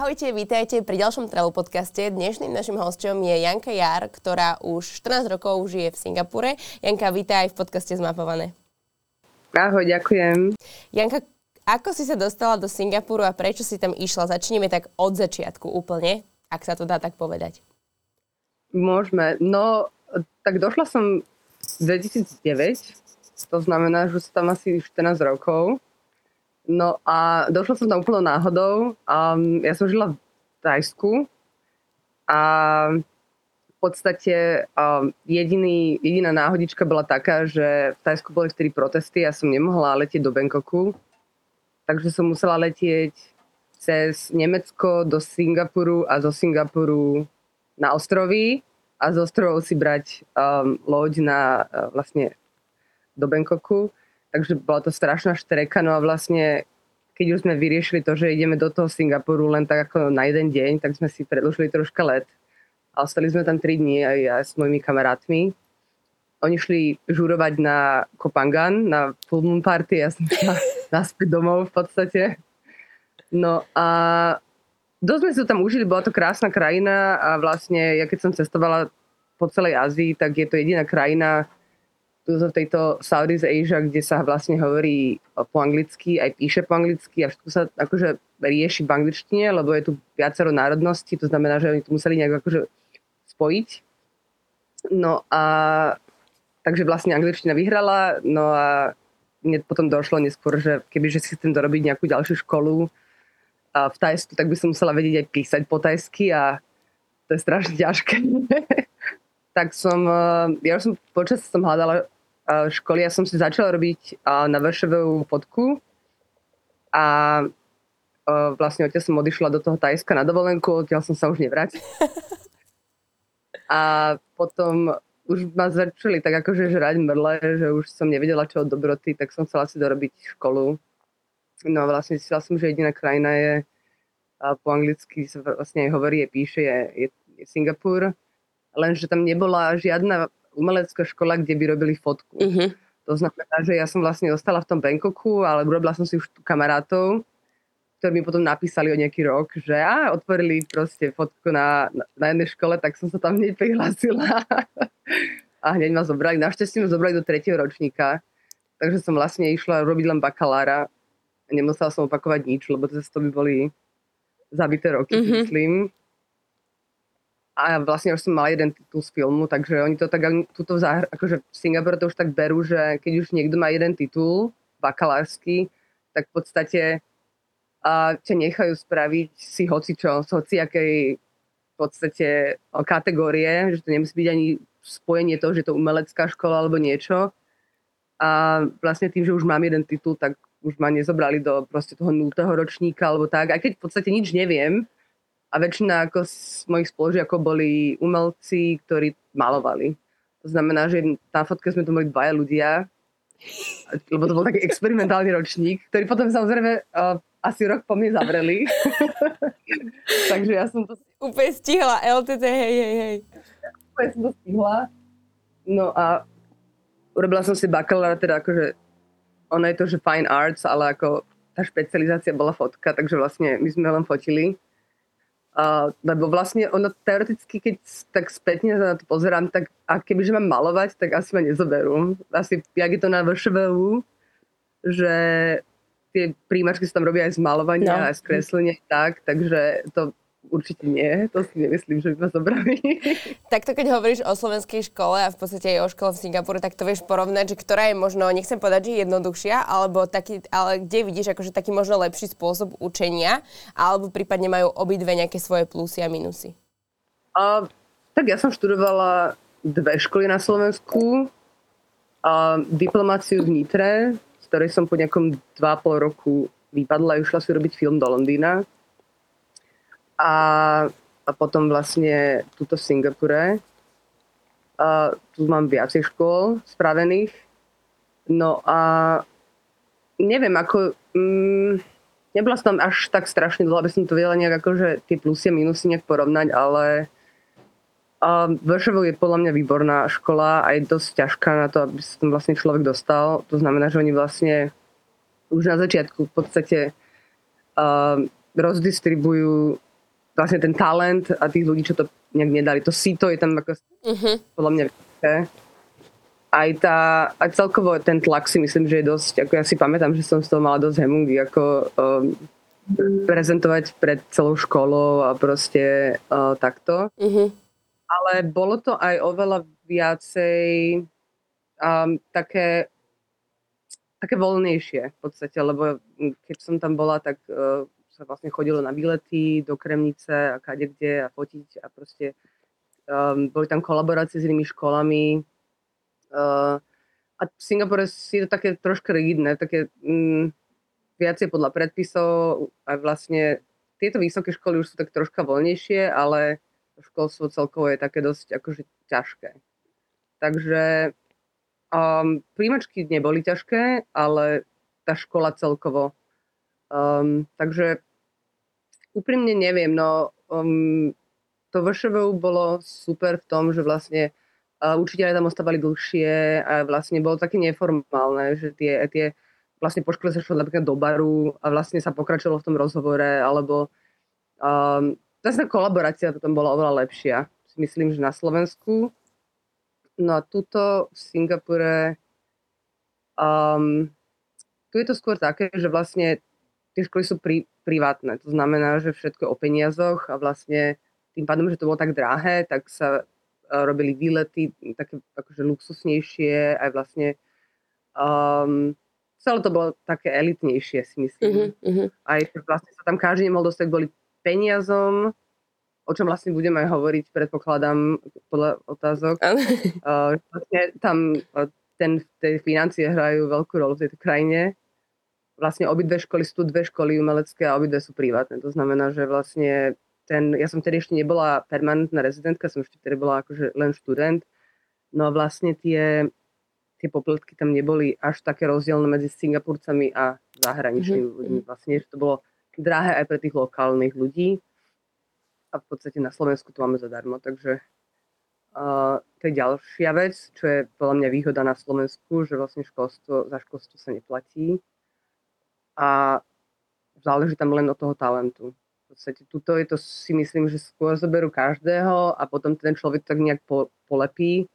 Ahojte, vítajte pri ďalšom Travel podcaste. Dnešným našim hostom je Janka Jar, ktorá už 14 rokov žije v Singapure. Janka, vítaj v podcaste Zmapované. Ahoj, ďakujem. Janka, ako si sa dostala do Singapuru a prečo si tam išla? Začneme tak od začiatku úplne, ak sa to dá tak povedať. Môžeme. No, tak došla som 2009, to znamená, že som tam asi 14 rokov. No a došla som tam úplne náhodou. Um, ja som žila v Tajsku a v podstate um, jediný, jediná náhodička bola taká, že v Tajsku boli vtedy protesty a som nemohla letieť do Bangkoku. Takže som musela letieť cez Nemecko do Singapuru a zo Singapuru na ostrovy a z ostrovov si brať um, loď na uh, vlastne do Bangkoku takže bola to strašná štreka, no a vlastne keď už sme vyriešili to, že ideme do toho Singapuru len tak ako na jeden deň, tak sme si predložili troška let a ostali sme tam 3 dní aj ja s mojimi kamarátmi. Oni šli žurovať na Kopangan, na full moon party, ja som šla naspäť domov v podstate. No a dosť sme sa tam užili, bola to krásna krajina a vlastne ja keď som cestovala po celej Ázii, tak je to jediná krajina, v tejto Southeast Asia, kde sa vlastne hovorí po anglicky, aj píše po anglicky a všetko sa akože rieši v angličtine, lebo je tu viacero národností, to znamená, že oni to museli nejak akože spojiť. No a takže vlastne angličtina vyhrala, no a mne potom došlo neskôr, že kebyže si chcem dorobiť nejakú ďalšiu školu a v Tajsku, tak by som musela vedieť aj písať po tajsky a to je strašne ťažké. tak som, ja už som počas som hľadala školy, ja som si začala robiť na vršovú fotku a vlastne odtiaľ som odišla do toho Tajska na dovolenku, odtiaľ som sa už nevrátil. A potom už ma začali tak akože žrať mrle, že už som nevedela čo od dobroty, tak som chcela si dorobiť školu. No a vlastne zistila som, že jediná krajina je po anglicky sa vlastne aj hovorí, je píše, je, je, je Singapur. Lenže tam nebola žiadna umelecká škola, kde by robili fotku. Uh-huh. To znamená, že ja som vlastne ostala v tom Bangkoku, ale urobila som si už kamarátov, ktorí mi potom napísali o nejaký rok, že a, otvorili proste fotku na, na, na jednej škole, tak som sa tam hneď prihlásila. a hneď ma zobrali. Našťastie ma zobrali do tretieho ročníka, takže som vlastne išla robiť len bakalára. Nemusela som opakovať nič, lebo to by boli zabité roky, mm-hmm. myslím a vlastne už som mal jeden titul z filmu, takže oni to tak, tuto v zahr- akože v Singapore to už tak berú, že keď už niekto má jeden titul, bakalársky, tak v podstate a ťa nechajú spraviť si hocičo, z hociakej v podstate kategórie, že to nemusí byť ani spojenie toho, že to umelecká škola alebo niečo. A vlastne tým, že už mám jeden titul, tak už ma nezobrali do proste toho nultého ročníka alebo tak. Aj keď v podstate nič neviem, a väčšina ako z mojich spolužiakov boli umelci, ktorí malovali. To znamená, že na fotke sme tu mali dvaja ľudia, lebo to bol taký experimentálny ročník, ktorý potom samozrejme uh, asi rok po mne zavreli. Takže ja som to... Úplne stihla LTT, hej, hej, hej. Úplne som to stihla. No a urobila som si bakalára, teda akože ono je to, že fine arts, ale ako tá špecializácia bola fotka, takže vlastne my sme len fotili. Uh, lebo vlastne ono teoreticky, keď tak spätne na to pozerám, tak a kebyže mám malovať, tak asi ma nezoberú. Asi, jak je to na VŠVU, že tie príjmačky sa tam robia aj z malovania, no. aj z kreslenia, tak, takže to určite nie, to si nemyslím, že by ma zobrali. Takto keď hovoríš o slovenskej škole a v podstate aj o škole v Singapuru, tak to vieš porovnať, že ktorá je možno, nechcem povedať, že jednoduchšia, alebo taký, ale kde vidíš akože taký možno lepší spôsob učenia, alebo prípadne majú obidve nejaké svoje plusy a minusy? A, tak ja som študovala dve školy na Slovensku, a diplomáciu v Nitre, z ktorej som po nejakom 2,5 roku vypadla a išla si robiť film do Londýna a, a potom vlastne túto v Singapure. A tu mám viacej škôl spravených. No a neviem, ako... Mm, nebola som tam až tak strašne dlho, aby som to vedela nejak akože tie plusy a minusy nejak porovnať, ale Vršovo je podľa mňa výborná škola a je dosť ťažká na to, aby sa tam vlastne človek dostal. To znamená, že oni vlastne už na začiatku v podstate uh, rozdistribujú vlastne ten talent a tých ľudí, čo to nejak nedali. To sito je tam ako uh-huh. podľa mňa aj tá, aj celkovo ten tlak si myslím, že je dosť, ako ja si pamätám, že som z toho mala dosť hemungy, ako um, prezentovať pred celou školou a proste uh, takto. Uh-huh. Ale bolo to aj oveľa viacej um, také, také voľnejšie v podstate, lebo keď som tam bola, tak uh, sa vlastne chodilo na výlety do Kremnice a kade kde a fotiť a proste um, boli tam kolaborácie s inými školami, Uh, a v Singapore je to také troška rigidné, také mm, viacej podľa predpisov, aj vlastne tieto vysoké školy už sú tak troška voľnejšie, ale školstvo celkovo je také dosť akože ťažké. Takže um, príjmačky neboli ťažké, ale tá škola celkovo. Um, takže úprimne neviem, no um, to VŠVU bolo super v tom, že vlastne učiteľe tam ostávali dlhšie a vlastne bolo také neformálne, že tie, tie vlastne po škole sa šlo napríklad do baru a vlastne sa pokračovalo v tom rozhovore, alebo um, zase kolaborácia potom bola oveľa lepšia. Myslím, že na Slovensku. No a tuto v Singapure um, tu je to skôr také, že vlastne tie školy sú pri, privátne. To znamená, že všetko o peniazoch a vlastne tým pádom, že to bolo tak drahé, tak sa robili výlety také akože luxusnejšie, aj vlastne um, celé to bolo také elitnejšie, si myslím. Uh-huh, uh-huh. Aj vlastne sa tam každý nemohol dostať kvôli peniazom, o čom vlastne budeme aj hovoriť, predpokladám, podľa otázok. Uh, vlastne tam ten, tie financie hrajú veľkú rolu v tejto krajine. Vlastne obidve školy sú tu dve školy umelecké a obidve sú privátne. To znamená, že vlastne ten, ja som tedy ešte nebola permanentná rezidentka, som ešte tedy bola akože len študent, no a vlastne tie, tie poplatky tam neboli až také rozdielne medzi Singapurcami a zahraničnými mm-hmm. ľuďmi. Vlastne, že to bolo drahé aj pre tých lokálnych ľudí a v podstate na Slovensku to máme zadarmo, takže uh, to je ďalšia vec, čo je podľa mňa výhoda na Slovensku, že vlastne školstvo, za školstvo sa neplatí a záleží tam len od toho talentu podstate tuto je to si myslím, že skôr zoberú každého a potom ten človek tak nejak po, polepí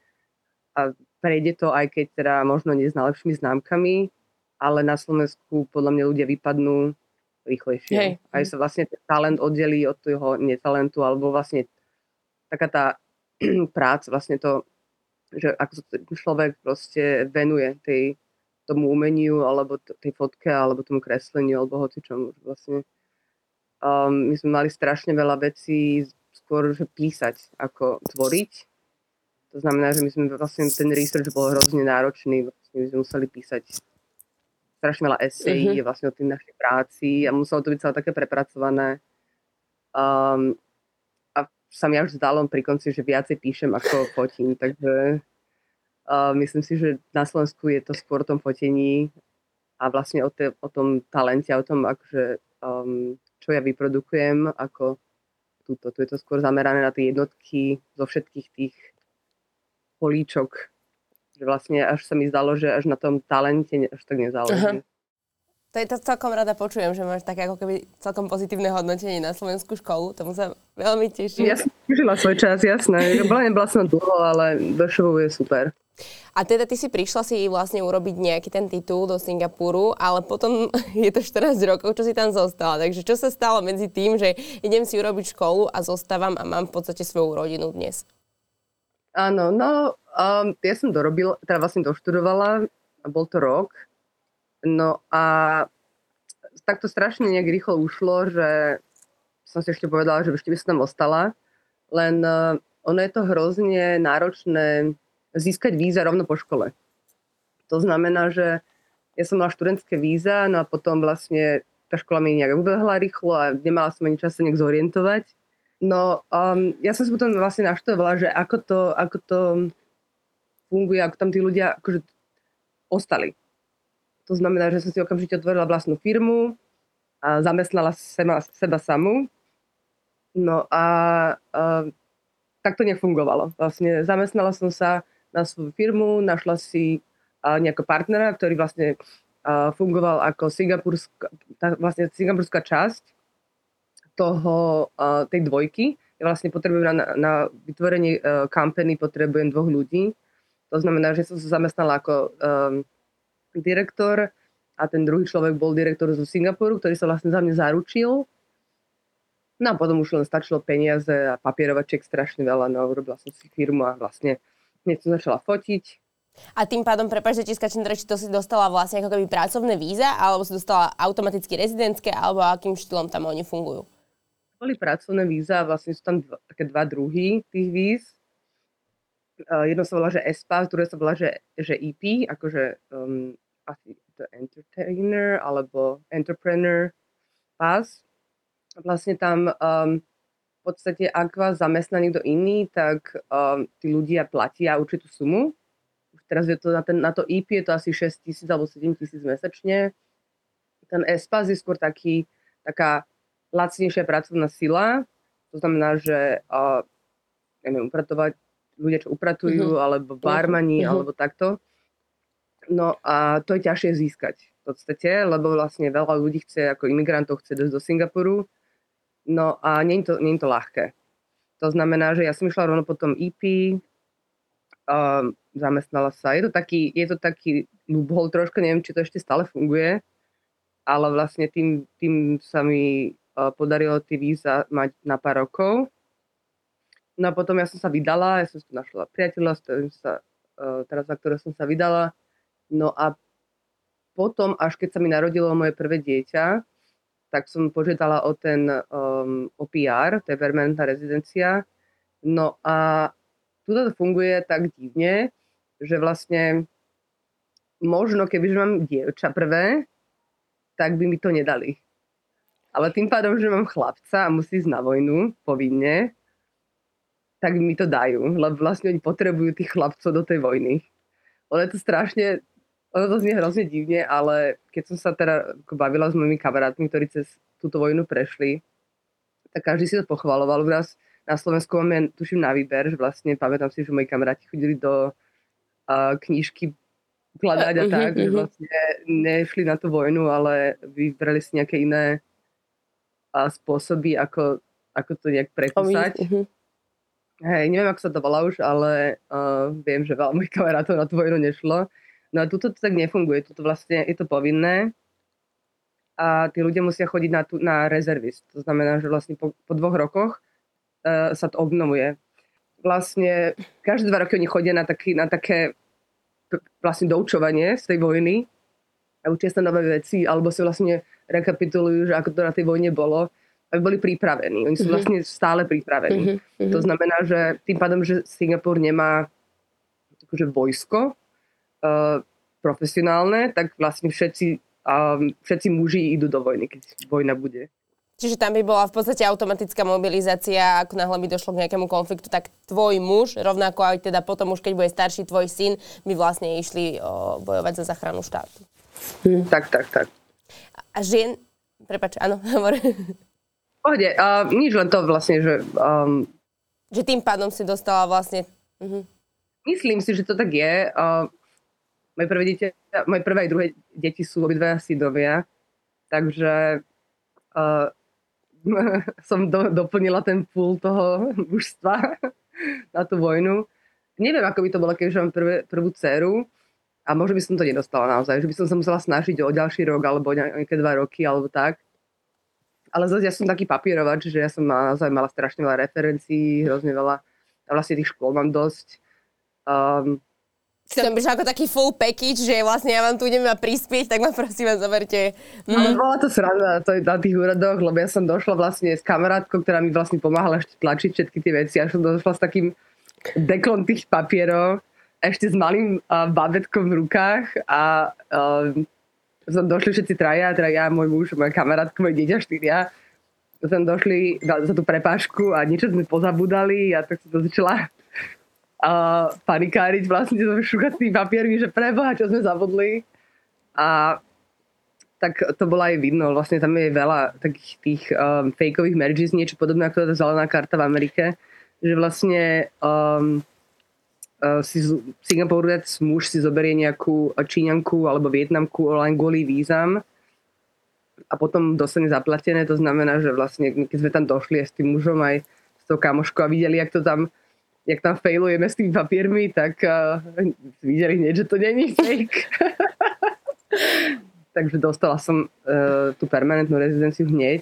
a prejde to aj keď teda možno nie s najlepšími známkami, ale na Slovensku podľa mňa ľudia vypadnú rýchlejšie. Hej. Aj sa vlastne ten talent oddelí od toho netalentu, alebo vlastne taká tá práca, vlastne to, že ako sa človek proste venuje tej, tomu umeniu, alebo tej fotke, alebo tomu kresleniu, alebo hoci čomu. Vlastne Um, my sme mali strašne veľa vecí skôr, že písať ako tvoriť. To znamená, že my sme vlastne, ten research bol hrozne náročný. Vlastne my sme museli písať strašne veľa esejí uh-huh. vlastne o tým našej práci a muselo to byť celé také prepracované. Um, a sa mi až zdalo pri konci, že viacej píšem ako fotím, takže myslím si, že na Slovensku je to skôr o tom fotení a vlastne o, te, o tom talente, o tom akože um, čo ja vyprodukujem, ako túto. Tu je to skôr zamerané na tie jednotky zo všetkých tých políčok. Že vlastne až sa mi zdalo, že až na tom talente až tak nezáleží. Aha. To je to celkom rada počujem, že máš také ako keby celkom pozitívne hodnotenie na slovenskú školu. Tomu sa veľmi teším. Ja som užila svoj čas, jasné. Bola nebola som dlho, ale do je super. A teda ty si prišla si vlastne urobiť nejaký ten titul do Singapuru, ale potom je to 14 rokov, čo si tam zostala. Takže čo sa stalo medzi tým, že idem si urobiť školu a zostávam a mám v podstate svoju rodinu dnes? Áno, no um, ja som dorobil, teda vlastne doštudovala, a bol to rok. No a takto strašne nejak rýchlo ušlo, že som si ešte povedala, že ešte by som tam ostala. Len uh, ono je to hrozne náročné získať víza rovno po škole. To znamená, že ja som mala študentské víza, no a potom vlastne tá škola mi nejak ubehla rýchlo a nemala som ani čas sa nejak zorientovať. No um, ja som si potom vlastne naštovala, že ako to, ako to funguje, ako tam tí ľudia akože ostali. To znamená, že som si okamžite otvorila vlastnú firmu a zamestnala seba, seba samú. No a, a tak to nefungovalo. Vlastne zamestnala som sa na svoju firmu, našla si nejakého partnera, ktorý vlastne fungoval ako singapurská, vlastne singapurská časť toho, tej dvojky. Ja vlastne potrebujem na, na vytvorenie uh, kampany potrebujem dvoch ľudí. To znamená, že som sa zamestnala ako um, direktor a ten druhý človek bol direktor zo Singapuru, ktorý sa vlastne za mňa zaručil. No a potom už len stačilo peniaze a papierovačiek strašne veľa, no urobila som si firmu a vlastne hneď som začala fotiť, a tým pádom, prepáč, že ti skačím či to si dostala vlastne ako keby pracovné víza, alebo si dostala automaticky rezidentské, alebo akým štýlom tam oni fungujú? Boli pracovné víza, vlastne sú tam dva, také dva druhy tých víz. Uh, jedno sa volá, že ESPA, druhé sa volá, že, že EP, akože um, asi to entertainer alebo entrepreneur pass. Vlastne tam um, podstate, ak vás zamestná niekto iný, tak um, tí ľudia platia určitú sumu teraz je to na, ten, na to IP je to asi 6 tisíc alebo 7 tisíc mesačne. Ten ESPAS je skôr taký, taká lacnejšia pracovná sila, to znamená, že uh, neviem, upratovať ľudia, čo upratujú, uh-huh. alebo barmani, uh-huh. alebo takto. No a to je ťažšie získať v podstate, lebo vlastne veľa ľudí chce, ako imigrantov chce dosť do Singapuru. No a nie je to, nie je to ľahké. To znamená, že ja som išla rovno potom EP, um, zamestnala sa. Je to taký, je to taký loophole trošku, neviem, či to ešte stále funguje, ale vlastne tým, tým sa mi uh, podarilo tie víza mať na pár rokov. No a potom ja som sa vydala, ja som tu našla priateľa, sa, uh, teraz za ktoré som sa vydala. No a potom, až keď sa mi narodilo moje prvé dieťa, tak som požiadala o ten um, OPR, to je permanentná rezidencia. No a tu to funguje tak divne, že vlastne možno kebyže mám dievča prvé, tak by mi to nedali. Ale tým pádom, že mám chlapca a musí ísť na vojnu povinne, tak mi to dajú, lebo vlastne oni potrebujú tých chlapcov do tej vojny. Ono je to strašne, ono to znie hrozne divne, ale keď som sa teda bavila s mojimi kamarátmi, ktorí cez túto vojnu prešli, tak každý si to pochvaloval. U nás na Slovensku máme, tuším, na výber, že vlastne pamätám si, že moji kamaráti chodili do a knížky ukladať a uh-huh, tak, že vlastne nešli na tú vojnu, ale vybrali si nejaké iné a spôsoby, ako, ako to nejak prekúsať. Uh-huh. Hej, neviem, ako sa to volá už, ale uh, viem, že veľa mojich kamarátov na tú vojnu nešlo. No a tuto to tak nefunguje, tuto vlastne je to povinné a tí ľudia musia chodiť na, tu, na rezervist. To znamená, že vlastne po, po dvoch rokoch uh, sa to obnovuje vlastne každé dva roky oni chodia na, taký, na také vlastne doučovanie z tej vojny a učia sa nové veci, alebo si vlastne rekapitulujú, že ako to na tej vojne bolo, aby boli pripravení. Oni sú mm-hmm. vlastne stále pripravení. Mm-hmm. To znamená, že tým pádom, že Singapur nemá akože vojsko profesionálne, tak vlastne všetci, um, všetci muži idú do vojny, keď vojna bude. Čiže tam by bola v podstate automatická mobilizácia, ako náhle by došlo k nejakému konfliktu, tak tvoj muž, rovnako aj teda potom už keď bude starší tvoj syn, by vlastne išli o, bojovať za záchranu štátu. Hm. Tak, tak, tak. A žien... Prepač, áno, hovor. Pohode, uh, nič len to vlastne, že... Um, že tým pádom si dostala vlastne... Uh-huh. Myslím si, že to tak je. Uh, moje prvé, dieťa, moje prvé aj druhé deti sú obidvaja synovia, takže uh, som do, doplnila ten púl toho mužstva na tú vojnu. Neviem, ako by to bolo, keďže mám prvé, prvú dceru a možno by som to nedostala naozaj, že by som sa musela snažiť o ďalší rok alebo nejaké dva roky alebo tak. Ale zase ja som taký papierovač, že ja som naozaj mala strašne veľa referencií, hrozne veľa, a vlastne tých škôl mám dosť. Um, Chcem byť ako taký full package, že vlastne ja vám tu idem prispieť, tak ma prosím vás zoberte. Mm. Ale bola to sranda to na tých úradoch, lebo ja som došla vlastne s kamarátkou, ktorá mi vlastne pomáhala ešte tlačiť všetky tie veci. Ja som došla s takým deklom tých papierov, ešte s malým uh, babetkom v rukách a uh, som došli všetci traja, teda ja, môj muž, moja kamarátka, moje dieťa štyria. Som došli za tú prepážku a niečo sme pozabudali a tak som to začala a panikáriť vlastne so šukactými papiermi, že preboha, čo sme zabudli. A tak to bolo aj vidno, vlastne tam je veľa takých tých um, fakeových marriages, niečo podobné ako tá zelená karta v Amerike, že vlastne um, uh, si Singapurec muž si zoberie nejakú Číňanku alebo Vietnamku len kvôli vízam a potom dostane zaplatené. To znamená, že vlastne, keď sme tam došli aj s tým mužom, aj s tou kamoškou a videli, jak to tam jak tam failujeme s tými papiermi, tak uh, videli hneď, že to není fake. Takže dostala som uh, tú permanentnú rezidenciu hneď.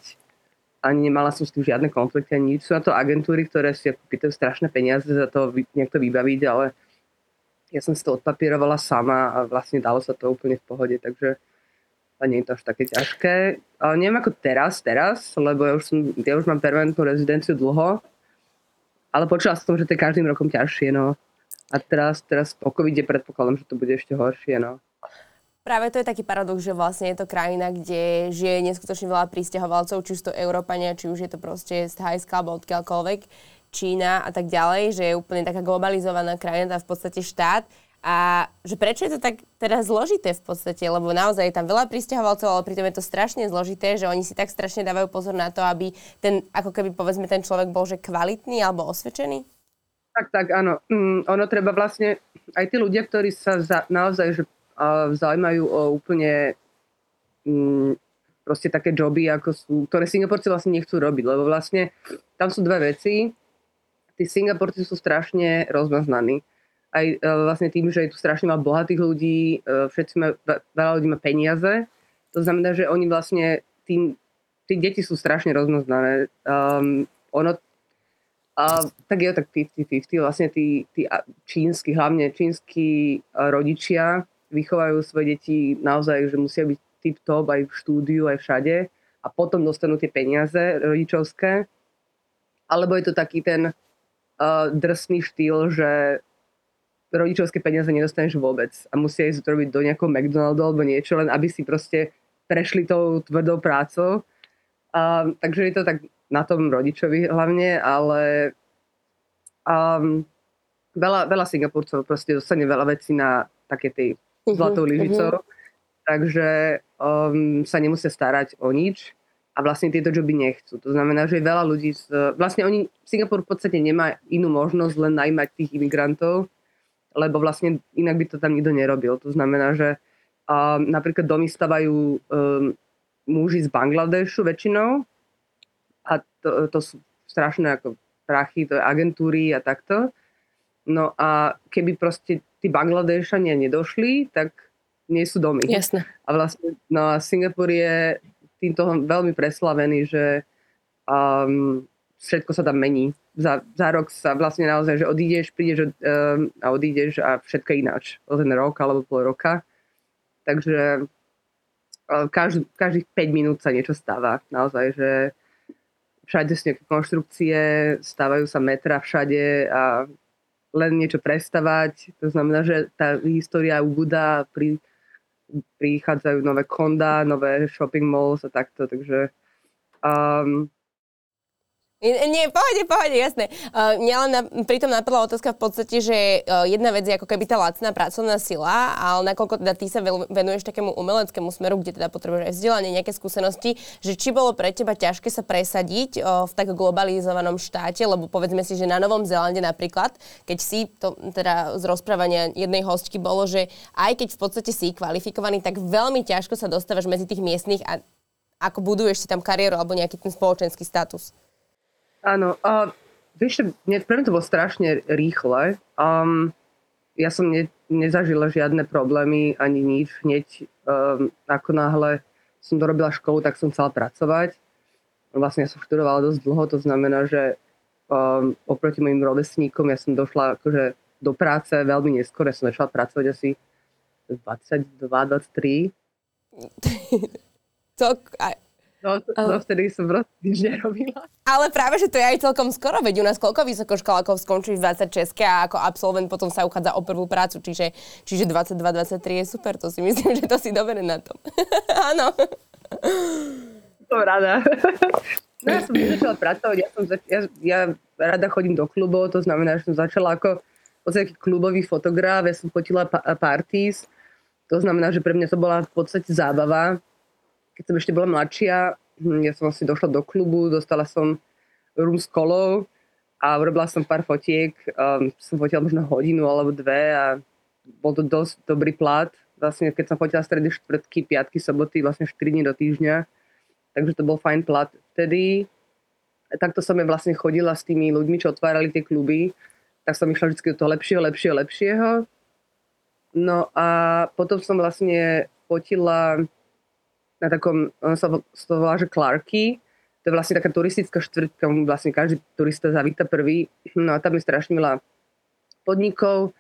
Ani nemala som s tým žiadne konflikty, ani nič. Sú na to agentúry, ktoré si pýtajú strašné peniaze za to niekto vybaviť, ale ja som si to odpapierovala sama a vlastne dalo sa to úplne v pohode, takže a nie je to až také ťažké. Ale neviem ako teraz, teraz, lebo ja už, som, ja už mám permanentnú rezidenciu dlho, ale počula som, že to je každým rokom ťažšie, no. A teraz, teraz po covide predpokladám, že to bude ešte horšie, no. Práve to je taký paradox, že vlastne je to krajina, kde žije neskutočne veľa prísťahovalcov, či už to Európania, či už je to proste z Thajska alebo odkiaľkoľvek Čína a tak ďalej, že je úplne taká globalizovaná krajina, v podstate štát. A že prečo je to tak teda zložité v podstate, lebo naozaj je tam veľa pristahovalcov, ale pritom je to strašne zložité, že oni si tak strašne dávajú pozor na to, aby ten, ako keby povedzme ten človek bol že kvalitný alebo osvedčený? Tak, tak, áno. Mm, ono treba vlastne, aj tí ľudia, ktorí sa za, naozaj že, uh, zaujímajú o úplne mm, proste také joby, ako sú, ktoré Singapurci vlastne nechcú robiť, lebo vlastne tam sú dve veci tí Singapurci sú strašne rozmaznaní. Aj e, vlastne tým, že je tu strašne veľa bohatých ľudí, e, všetci majú, veľa ľudí má peniaze. To znamená, že oni vlastne, tým, tí deti sú strašne rozmaznané. Um, ono, a, tak je tak 50-50. Vlastne tí, tí čínsky, hlavne čínsky rodičia vychovajú svoje deti naozaj, že musia byť tip-top aj v štúdiu, aj všade a potom dostanú tie peniaze rodičovské. Alebo je to taký ten uh, drsný štýl, že rodičovské peniaze nedostaneš vôbec a musia ísť robiť do nejakého McDonaldu alebo niečo, len aby si proste prešli tou tvrdou prácou. Um, takže je to tak na tom rodičovi hlavne, ale um, veľa, veľa Singapurcov proste dostane veľa vecí na také tej mhm, zlatou lyžicou, uh-huh. takže um, sa nemusia starať o nič a vlastne tieto joby nechcú. To znamená, že veľa ľudí, z, vlastne oni, Singapur v podstate nemá inú možnosť len najmať tých imigrantov, lebo vlastne inak by to tam nikto nerobil. To znamená, že a, napríklad domy stavajú um, muži z Bangladešu väčšinou a to, to sú strašné ako prachy, to je agentúry a takto. No a keby proste tí Bangladešania nedošli, tak nie sú domy. Jasne. A vlastne, no a Singapur je týmto veľmi preslavený, že um, všetko sa tam mení. Za, za rok sa vlastne naozaj, že odídeš, prídeš um, a odídeš a všetko ináč. O ten rok alebo pol roka. Takže um, každý, každých 5 minút sa niečo stáva. Naozaj, že všade sú nejaké konštrukcie, stávajú sa metra všade a len niečo prestavať. To znamená, že tá história ubúda pri prichádzajú nové konda, nové shopping malls a takto, takže um, nie, pohode, pohode, jasné. Uh, mňa len na, pritom napadla otázka v podstate, že uh, jedna vec je ako keby tá lacná pracovná sila, ale nakoľko teda ty sa venuješ takému umeleckému smeru, kde teda potrebuješ aj vzdelanie, nejaké skúsenosti, že či bolo pre teba ťažké sa presadiť uh, v tak globalizovanom štáte, lebo povedzme si, že na Novom Zélande napríklad, keď si, to teda z rozprávania jednej hostky bolo, že aj keď v podstate si kvalifikovaný, tak veľmi ťažko sa dostávaš medzi tých miestnych a ako buduješ si tam kariéru alebo nejaký ten spoločenský status. Áno, a vieš, mne, pre mňa to bolo strašne rýchle. Um, ja som ne, nezažila žiadne problémy ani nič. Hneď um, ako náhle som dorobila školu, tak som chcela pracovať. Vlastne ja som študovala dosť dlho, to znamená, že um, oproti mojim rovesníkom ja som došla akože do práce veľmi neskôr. Som začala pracovať asi 22-23. to, No, no vtedy som proste nič nerobila. Ale práve, že to je aj celkom skoro, veď u nás koľko vysokoškolákov skončí v 26 a ako absolvent potom sa uchádza o prvú prácu, čiže, čiže 22-23 je super, to si myslím, že to si dobre na tom. Áno. Som rada. No ja som začala pracovať, ja, som zač- ja, ja rada chodím do klubov, to znamená, že som začala ako podstate klubový fotograf, ja som fotila pa- parties, to znamená, že pre mňa to bola v podstate zábava, keď som ešte bola mladšia, hm, ja som asi došla do klubu, dostala som room s kolou a urobila som pár fotiek. Um, som fotila možno hodinu alebo dve a bol to dosť dobrý plat. Vlastne keď som fotila stredy štvrtky, piatky, soboty, vlastne 4 dní do týždňa. takže to bol fajn plat vtedy. Takto som ja vlastne chodila s tými ľuďmi, čo otvárali tie kluby, tak som išla vždy do toho lepšieho, lepšieho, lepšieho. No a potom som vlastne fotila na takom, ono sa to volá, že Clarky, to je vlastne taká turistická štvrť, kam vlastne každý turista zavíta prvý. No a tam je strašne veľa podnikov.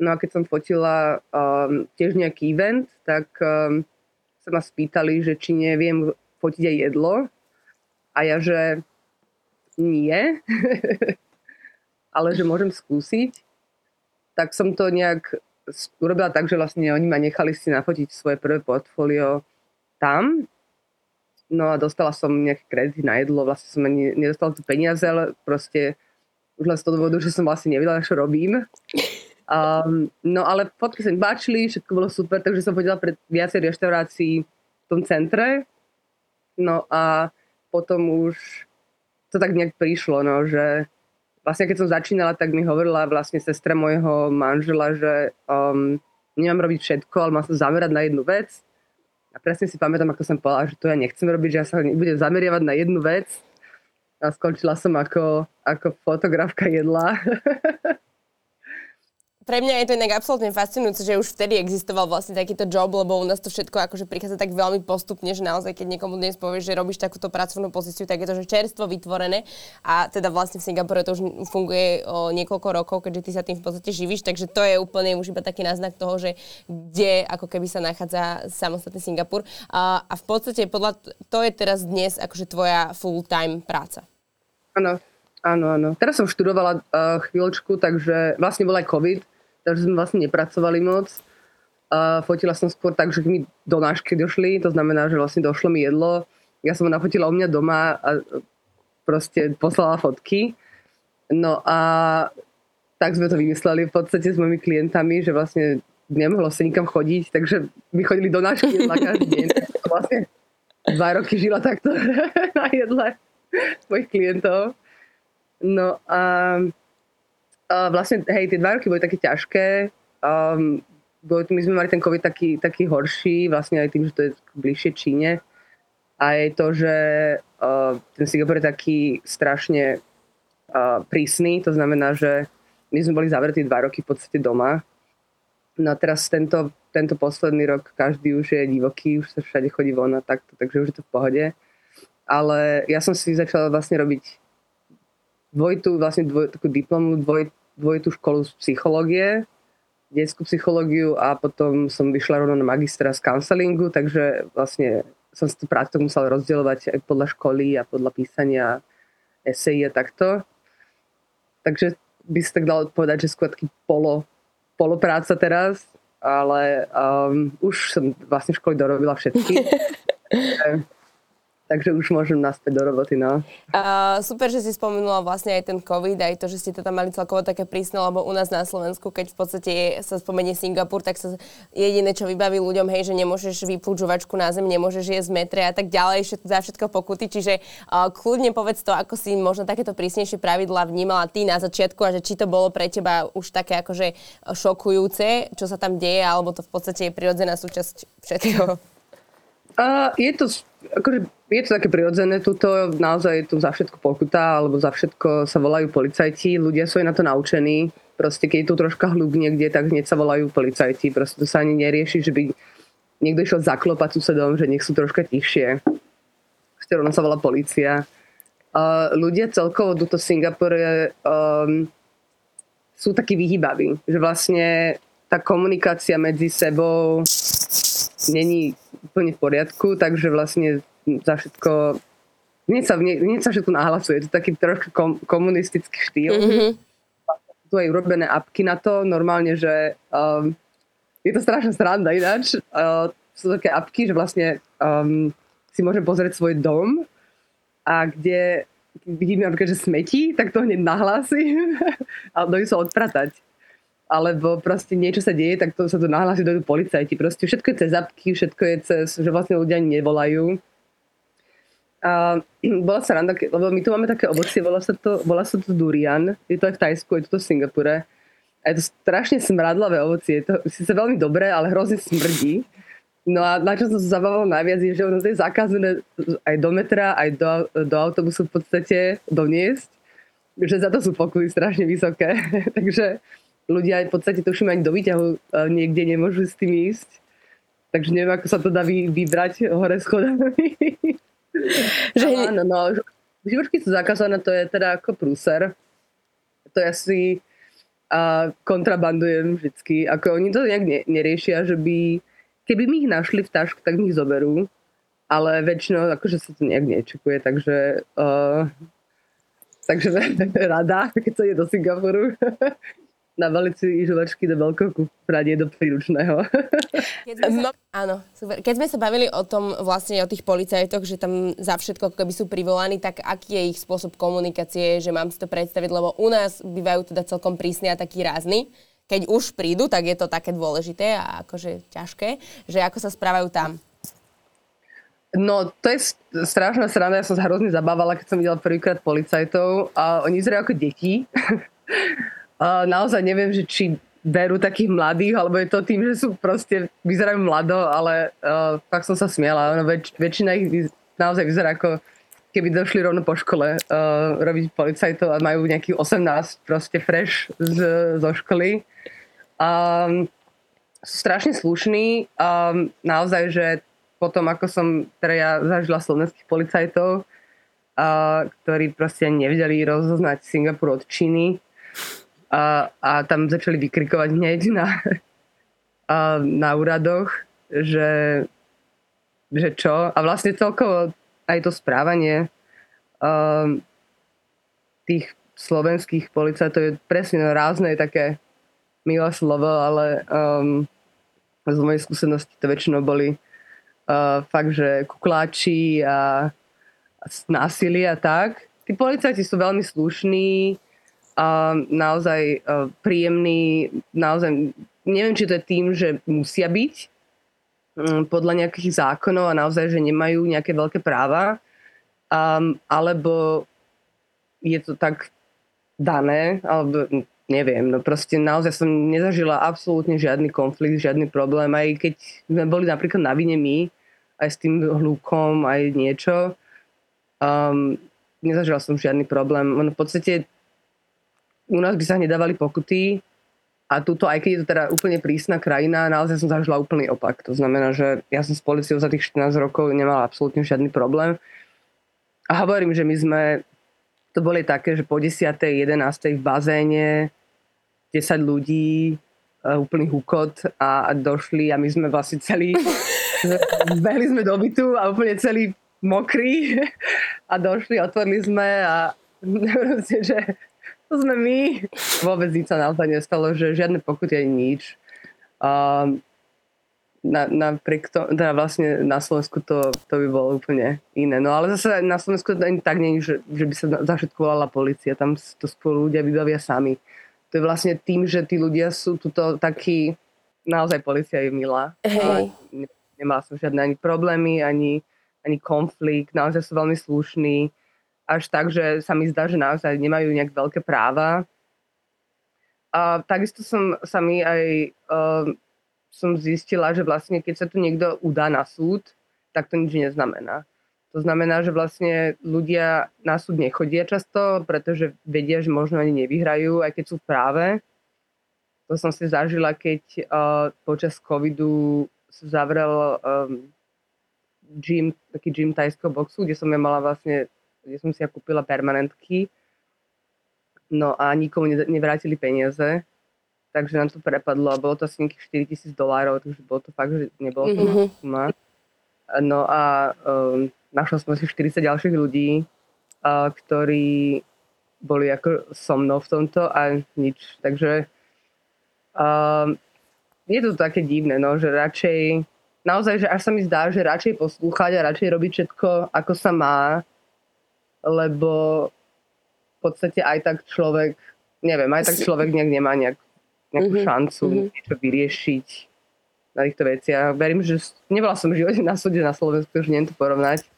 No a keď som fotila um, tiež nejaký event, tak um, sa ma spýtali, že či neviem fotiť aj jedlo. A ja, že nie, ale že môžem skúsiť. Tak som to nejak urobila tak, že vlastne oni ma nechali si nafotiť svoje prvé portfólio tam No a dostala som nejaké kredity na jedlo, vlastne som ani nedostala tu peniaze, ale proste už len z toho dôvodu, že som vlastne nevedela, čo robím. Um, no ale fotky sa mi páčili, všetko bolo super, takže som chodila pred viacej reštaurácií v tom centre. No a potom už to tak nejak prišlo, no, že vlastne keď som začínala, tak mi hovorila vlastne sestra môjho manžela, že um, nemám robiť všetko, ale mám sa zamerať na jednu vec a presne si pamätám, ako som povedala, že to ja nechcem robiť, že ja sa budem zameriavať na jednu vec. A skončila som ako, ako fotografka jedla. pre mňa je to inak absolútne fascinujúce, že už vtedy existoval vlastne takýto job, lebo u nás to všetko akože prichádza tak veľmi postupne, že naozaj, keď niekomu dnes povieš, že robíš takúto pracovnú pozíciu, tak je to že čerstvo vytvorené a teda vlastne v Singapore to už funguje o niekoľko rokov, keďže ty sa tým v podstate živíš, takže to je úplne už iba taký náznak toho, že kde ako keby sa nachádza samostatný Singapur. A, a v podstate podľa to je teraz dnes akože tvoja full-time práca. Áno, áno, áno. Teraz som študovala uh, chvíľočku, takže vlastne bol aj COVID, takže sme vlastne nepracovali moc. A fotila som skôr tak, že mi donášky došli, to znamená, že vlastne došlo mi jedlo. Ja som ho nafotila u mňa doma a proste poslala fotky. No a tak sme to vymysleli v podstate s mojimi klientami, že vlastne nemohlo sa nikam chodiť, takže my chodili do nášky jedla každý deň. Vlastne dva roky žila takto na jedle svojich klientov. No a Vlastne, hej, tie dva roky boli také ťažké. Um, my sme mali ten COVID taký, taký horší, vlastne aj tým, že to je bližšie Číne. A je to, že uh, ten Singapur je taký strašne uh, prísny, to znamená, že my sme boli zavretí dva roky v podstate doma. No a teraz tento, tento posledný rok každý už je divoký, už sa všade chodí von a takto, takže už je to v pohode. Ale ja som si začala vlastne robiť dvojitú, vlastne dvoj, takú diplomu, dvoj, dvojitú školu z psychológie, detskú psychológiu a potom som vyšla rovno na magistra z counselingu, takže vlastne som si tú prácu musela rozdielovať aj podľa školy a podľa písania esejí a takto. Takže by sa tak dalo povedať, že skôr taký polo, polopráca teraz, ale um, už som vlastne v škole dorobila všetky. takže už môžem naspäť do roboty, no. Uh, super, že si spomenula vlastne aj ten COVID, aj to, že ste to tam mali celkovo také prísne, lebo u nás na Slovensku, keď v podstate sa spomenie Singapur, tak sa jediné, čo vybaví ľuďom, hej, že nemôžeš vyplúť žuvačku na zem, nemôžeš jesť metre a tak ďalej, všetko, za všetko pokuty, čiže uh, kľudne povedz to, ako si možno takéto prísnejšie pravidla vnímala ty na začiatku a že či to bolo pre teba už také akože šokujúce, čo sa tam deje, alebo to v podstate je prirodzená súčasť všetkého. Je to akože je to také prirodzené, tuto naozaj je tu za všetko pokuta, alebo za všetko sa volajú policajti, ľudia sú aj na to naučení, proste keď je tu troška hluk niekde, tak hneď sa volajú policajti, proste to sa ani nerieši, že by niekto išiel zaklopať susedom, že nech sú troška tichšie. Proste rovno sa volá policia. Uh, ľudia celkovo tuto Singapore um, sú takí vyhýbaví, že vlastne tá komunikácia medzi sebou není úplne v poriadku, takže vlastne za všetko hneď sa, hneď sa všetko nahlasuje. Je to taký trošku kom, komunistický štýl. Mm-hmm. Tu aj urobené apky na to. Normálne, že um, je to strašná sranda ináč. Uh, sú také apky, že vlastne um, si môžem pozrieť svoj dom a kde vidíme napríklad, že smetí, tak to hneď nahlásim a dojú sa odpratať alebo proste niečo sa deje, tak to sa to nahlási do policajti. Proste všetko je cez apky, všetko je cez, že vlastne ľudia ani nevolajú. A bola sa randa, lebo my tu máme také ovocie, volá sa to, volá sa to durian, je to aj v Tajsku, je to v Singapure. A je to strašne smradlavé ovocie, je to síce veľmi dobré, ale hrozne smrdí. No a na čo som sa zabával najviac je, že ono to je zakázané aj do metra, aj do, do autobusu v podstate doniesť. Že za to sú pokuty strašne vysoké. Takže ľudia v podstate tuším ani do výťahu e, niekde nemôžu s tým ísť. Takže neviem, ako sa to dá vy, vybrať hore schodami. že... Áno, no, Živočky sú zakázané, to je teda ako prúser. To je asi a kontrabandujem vždycky. Ako oni to nejak ne, neriešia, že by keby mi ich našli v tašku, tak mi ich zoberú. Ale väčšinou akože sa to nejak nečekuje, takže uh, takže rada, keď sa ide do Singapuru. navaliť si žuvačky do veľkoku radie do príručného. Keď sme sa, no. áno, super. Keď sme sa bavili o tom vlastne o tých policajtoch, že tam za všetko keby sú privolaní, tak aký je ich spôsob komunikácie, že mám si to predstaviť, lebo u nás bývajú teda celkom prísni a takí rázni keď už prídu, tak je to také dôležité a akože ťažké, že ako sa správajú tam. No, to je strašná sranda, ja som sa hrozne zabávala, keď som videla prvýkrát policajtov a oni vyzerajú ako deti. naozaj neviem, že či berú takých mladých, alebo je to tým, že sú proste, vyzerajú mlado, ale uh, fakt som sa smiela. No, väč, väčšina ich naozaj vyzerá ako keby došli rovno po škole uh, robiť policajtov a majú nejakých 18 proste fresh z, zo školy. Um, sú strašne slušní. Um, naozaj, že potom, ako som teda ja zažila slovenských policajtov, uh, ktorí proste nevedeli rozoznať Singapur od Číny a, a tam začali vykrikovať hneď na, uh, na úradoch, že, že čo. A vlastne celkovo aj to správanie um, tých slovenských policajtov je presne rázne, také milé slovo, ale um, z mojej skúsenosti to väčšinou boli uh, fakt, že kukláči a, a násilie a tak. Tí policajti sú veľmi slušní, a naozaj uh, príjemní, naozaj neviem, či to je tým, že musia byť um, podľa nejakých zákonov a naozaj, že nemajú nejaké veľké práva, um, alebo je to tak dané, alebo neviem, no proste naozaj som nezažila absolútne žiadny konflikt, žiadny problém, aj keď sme boli napríklad na vine my, aj s tým hľúkom, aj niečo, um, nezažila som žiadny problém. v podstate u nás by sa nedávali pokuty a tuto, aj keď je to teda úplne prísna krajina, naozaj som zažila úplný opak. To znamená, že ja som s policiou za tých 14 rokov nemala absolútne žiadny problém. A hovorím, že my sme, to boli také, že po 10. 11. v bazéne 10 ľudí, uh, úplný hukot a, a došli a my sme vlastne celý, zbehli sme do bytu a úplne celý mokrí a došli, otvorili sme a že to sme my. Vôbec nič sa naozaj nestalo, že žiadne pokuty ani nič. Um, na, napriek to, teda vlastne na Slovensku to, to by bolo úplne iné. No ale zase na Slovensku to ani tak nie, že, že by sa za všetko volala policia. Tam to spolu ľudia vybavia sami to je vlastne tým, že tí ľudia sú tuto takí, naozaj policia je milá. Hey. Nemala som žiadne ani problémy, ani, ani konflikt, naozaj sú veľmi slušní. Až tak, že sa mi zdá, že naozaj nemajú nejak veľké práva. A takisto som sa mi aj uh, som zistila, že vlastne keď sa tu niekto udá na súd, tak to nič neznamená. To znamená, že vlastne ľudia na súd nechodia často, pretože vedia, že možno ani nevyhrajú, aj keď sú práve. To som si zažila, keď uh, počas covidu sa zavrel um, gym, taký gym tajského boxu, kde som ja mala vlastne, kde som si ja kúpila permanentky. No a nikomu nevrátili peniaze, takže nám to prepadlo a bolo to asi nejakých 4000 dolárov, takže bolo to fakt, že nebolo to mm-hmm. suma. No a um, našla som asi 40 ďalších ľudí, uh, ktorí boli ako so mnou v tomto a nič. Takže uh, je to také divné, no, že radšej, naozaj, že až sa mi zdá, že radšej poslúchať a radšej robiť všetko, ako sa má, lebo v podstate aj tak človek, neviem, aj tak človek nejak nemá nejak, nejakú mm-hmm. šancu mm-hmm. niečo vyriešiť na týchto veciach. Verím, že nebola som v živote na súde na Slovensku, už neviem to porovnať.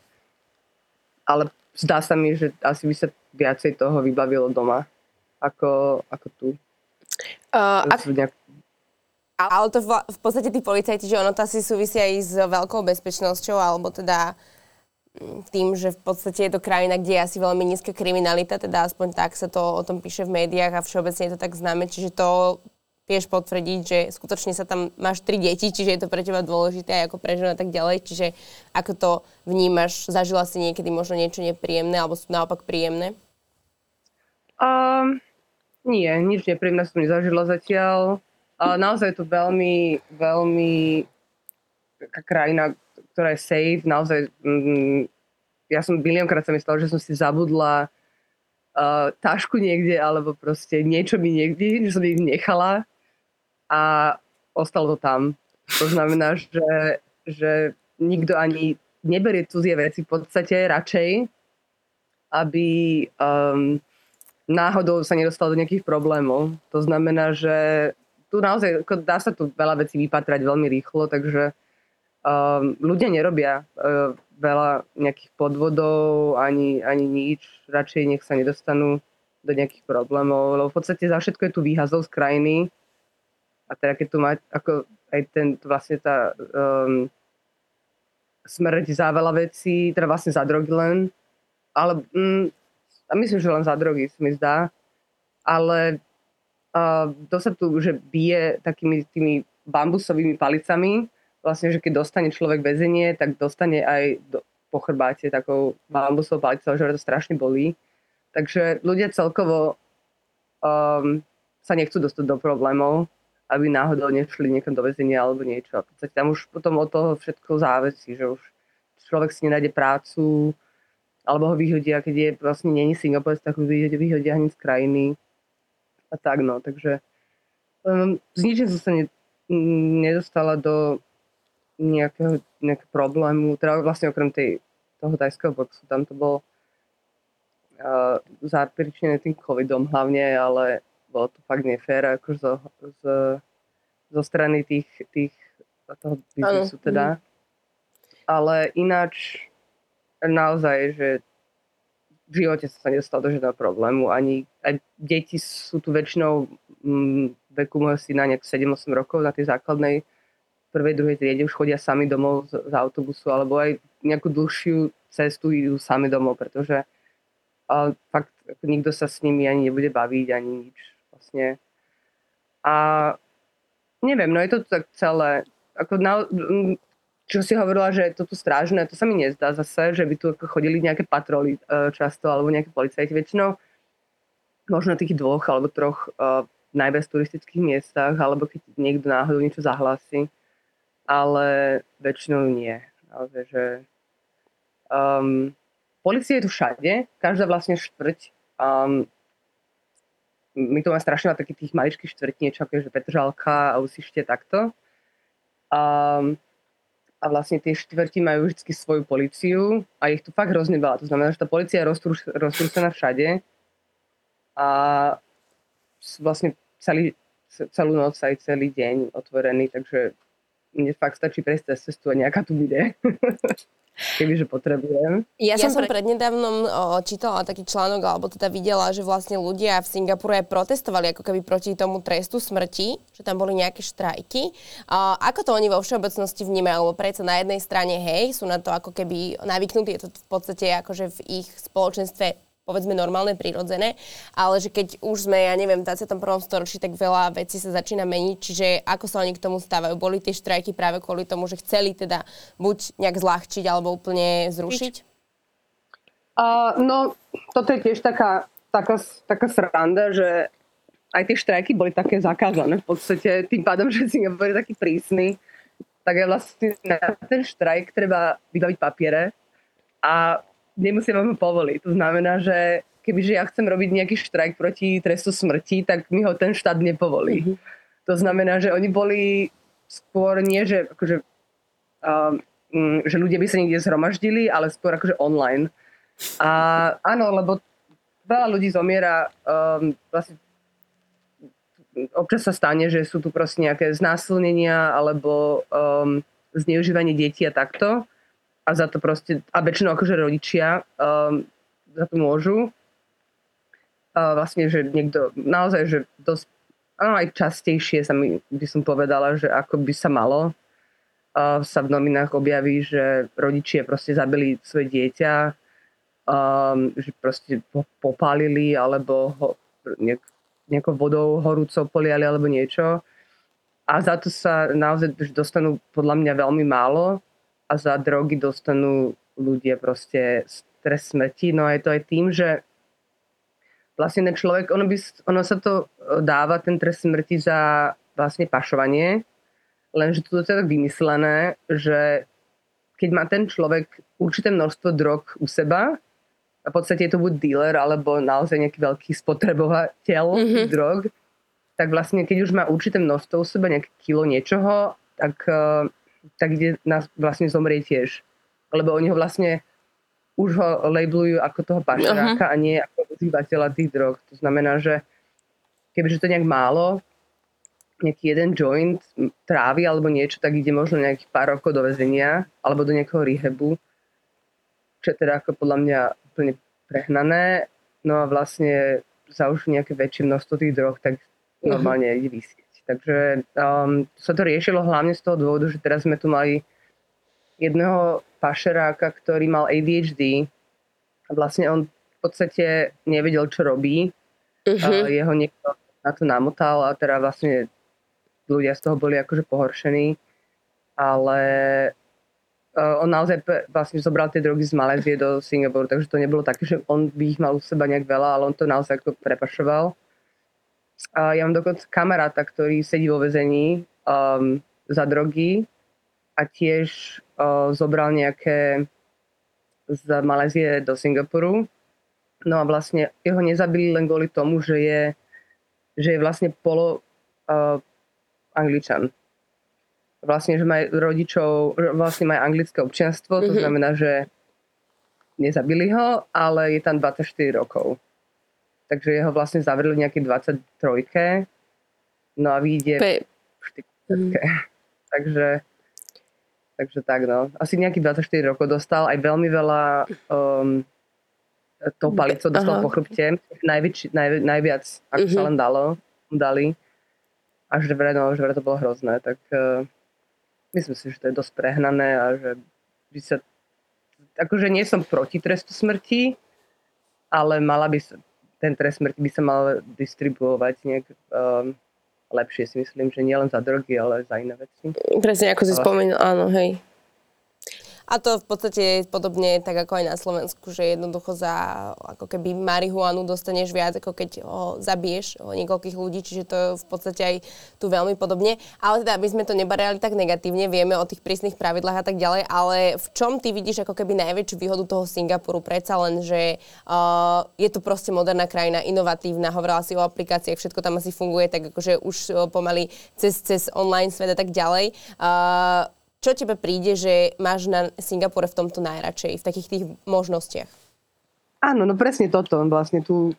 Ale zdá sa mi, že asi by sa viacej toho vybavilo doma, ako, ako tu. Uh, ak... nejak... Ale to v podstate tí policajti, že ono to asi súvisí aj s veľkou bezpečnosťou, alebo teda tým, že v podstate je to krajina, kde je asi veľmi nízka kriminalita, teda aspoň tak sa to o tom píše v médiách a všeobecne je to tak známe, čiže to vieš potvrdiť, že skutočne sa tam máš tri deti, čiže je to pre teba dôležité aj ako pre ženu a tak ďalej, čiže ako to vnímaš, zažila si niekedy možno niečo nepríjemné alebo sú naopak príjemné? Um, nie, nič nepríjemné som nezažila zatiaľ. Ale naozaj je to veľmi, veľmi krajina, ktorá je safe. Naozaj, mm, ja som miliónkrát sa mi stalo, že som si zabudla uh, tašku niekde, alebo proste niečo mi niekde, že som ich nechala a ostalo to tam. To znamená, že, že nikto ani neberie cudzie veci v podstate radšej, aby um, náhodou sa nedostal do nejakých problémov. To znamená, že tu naozaj dá sa tu veľa vecí vypatrať veľmi rýchlo, takže ľudia nerobia uh, veľa nejakých podvodov ani, ani nič. Radšej nech sa nedostanú do nejakých problémov, lebo v podstate za všetko je tu výhazov z krajiny. A teda keď tu má ako aj ten, vlastne tá um, smrť za veľa vecí, teda vlastne za drogy len, ale mm, myslím, že len za drogy, mi zdá. Ale uh, to sa tu že bije takými tými bambusovými palicami. Vlastne, že keď dostane človek väzenie, tak dostane aj do, po chrbáte takou bambusovou palicou, že to strašne bolí. Takže ľudia celkovo um, sa nechcú dostať do problémov, aby náhodou nešli niekam do väzenia alebo niečo. V tam už potom od toho všetko závisí, že už človek si nenájde prácu, alebo ho vyhodia, keď je vlastne není Singapur, tak ho vyhodia, vyhodia hneď z krajiny a tak no, takže um, z ničím som sa ne, nedostala do nejakého, nejakého problému, teda vlastne okrem tej, toho tajského boxu, tam to bolo uh, záperičené tým covidom hlavne, ale bolo to fakt nefér, ako zo, zo, zo strany tých, tých toho biznisu teda. Ale ináč naozaj, že v živote sa nedostal do žiadneho problému. Ani aj deti sú tu väčšinou mm, veku môjho syna nejak 7-8 rokov na tej základnej prvej, druhej triede už chodia sami domov z, z autobusu alebo aj nejakú dlhšiu cestu idú sami domov, pretože ale fakt ako nikto sa s nimi ani nebude baviť, ani nič vlastne. A neviem, no je to tak celé. Ako na, čo si hovorila, že je to tu strážne, to sa mi nezdá zase, že by tu chodili nejaké patroly uh, často, alebo nejaké policajti väčšinou. Možno tých dvoch alebo troch uh, najviac turistických miestach, alebo keď niekto náhodou niečo zahlási. Ale väčšinou nie. Naozaj, že um, policia je tu všade, každá vlastne štvrť. Um, my tu máme strašne na takých tých maličkých štvrť, niečo ako že Petržalka a Usište takto. Um, a vlastne tie štvrti majú vždy svoju policiu a ich tu fakt hrozne veľa. To znamená, že tá policia je roztrúsená všade a vlastne celý, celú noc aj celý deň otvorený, takže mne fakt stačí prejsť cez cestu a nejaká tu bude. kebyže potrebujem. Ja, ja som pre... prednedávnom o, čítala taký článok, alebo teda videla, že vlastne ľudia v Singapure protestovali ako keby proti tomu trestu smrti, že tam boli nejaké štrajky. A ako to oni vo všeobecnosti vnímajú? Lebo predsa na jednej strane, hej, sú na to ako keby navyknutí, je to v podstate akože v ich spoločenstve povedzme normálne, prirodzené, ale že keď už sme, ja neviem, v 21. storočí, tak veľa vecí sa začína meniť, čiže ako sa oni k tomu stávajú? Boli tie štrajky práve kvôli tomu, že chceli teda buď nejak zľahčiť alebo úplne zrušiť? Uh, no, toto je tiež taká, taká, taká sranda, že aj tie štrajky boli také zakázané v podstate, tým pádom, že si neboli taký prísny, tak je vlastne na ten štrajk treba vybaviť papiere a nemusia vám ho povoliť. To znamená, že kebyže ja chcem robiť nejaký štrajk proti trestu smrti, tak mi ho ten štát nepovolí. Mm-hmm. To znamená, že oni boli skôr nie, že, akože, um, že ľudia by sa niekde zhromaždili, ale skôr akože online. A áno, lebo veľa ľudí zomiera um, vlastne občas sa stane, že sú tu proste nejaké znásilnenia alebo um, zneužívanie detí a takto a za to proste, a väčšinou akože rodičia um, za to môžu. Uh, vlastne, že niekto, naozaj, že dosť áno, aj častejšie sa mi, by som povedala, že ako by sa malo uh, sa v novinách objaví, že rodičia proste zabili svoje dieťa, um, že proste ho popálili alebo ho nejak, nejakou vodou horúcou poliali alebo niečo. A za to sa naozaj dostanú podľa mňa veľmi málo a za drogy dostanú ľudia proste stres smrti. No a je to aj tým, že vlastne ten človek, ono, by, ono sa to e, dáva, ten trest smrti za vlastne pašovanie, lenže to je tak vymyslené, že keď má ten človek určité množstvo drog u seba, a v podstate je to buď dealer, alebo naozaj nejaký veľký spotrebovateľ mm-hmm. drog, tak vlastne keď už má určité množstvo u seba, nejaké kilo niečoho, tak, uh, tak ide nás vlastne zomrie tiež. Lebo oni ho vlastne už ho labelujú ako toho pašeráka uh-huh. a nie ako užívateľa tých drog. To znamená, že kebyže to nejak málo, nejaký jeden joint trávy alebo niečo, tak ide možno nejakých pár rokov do väzenia alebo do nejakého rehabu, čo je teda ako podľa mňa úplne prehnané. No a vlastne za už nejaké väčšie množstvo tých drog, tak normálne ide vysieť. Takže um, sa to riešilo hlavne z toho dôvodu, že teraz sme tu mali jedného pašeráka, ktorý mal ADHD a vlastne on v podstate nevedel, čo robí. Uh-huh. Jeho niekto na to namotal a teda vlastne ľudia z toho boli akože pohoršení. Ale uh, on naozaj vlastne zobral tie drogy z Malézie do Singapuru, takže to nebolo také, že on by ich mal u seba nejak veľa, ale on to naozaj ako prepašoval. Ja mám dokonca kamaráta, ktorý sedí vo vezení um, za drogy a tiež uh, zobral nejaké z Malézie do Singapuru. No a vlastne jeho nezabili len kvôli tomu, že je, že je vlastne polo uh, angličan. Vlastne, že majú rodičov, vlastne majú anglické občianstvo, to mm-hmm. znamená, že nezabili ho, ale je tam 24 rokov takže jeho vlastne zavreli nejaké 23. No a vyjde Pe- mm. takže takže tak no. Asi nejakých 24 rokov dostal, aj veľmi veľa um, to palico dostal Aha. po chrbte. Najväč, naj, najviac, ako uh-huh. sa mhm. len dalo, dali. A že vraj, no, že vraj to bolo hrozné. Tak uh, myslím si, že to je dosť prehnané a že by sa akože nie som proti trestu smrti, ale mala by sa, ten trest smrti by sa mal distribuovať nejak um, lepšie si myslím, že nielen za drogy, ale za iné veci. Presne ako si spomenul, áno, hej. A to v podstate je podobne tak ako aj na Slovensku, že jednoducho za ako keby marihuanu dostaneš viac, ako keď ho zabiješ o niekoľkých ľudí, čiže to je v podstate aj tu veľmi podobne. Ale teda, aby sme to nebarali tak negatívne, vieme o tých prísnych pravidlách a tak ďalej, ale v čom ty vidíš ako keby najväčšiu výhodu toho Singapuru? Predsa len, že uh, je to proste moderná krajina, inovatívna, hovorila si o aplikáciách, všetko tam asi funguje, tak akože už uh, pomaly cez, cez online svet a tak ďalej. Uh, čo tebe príde, že máš na Singapure v tomto najradšej, v takých tých možnostiach? Áno, no presne toto, vlastne tú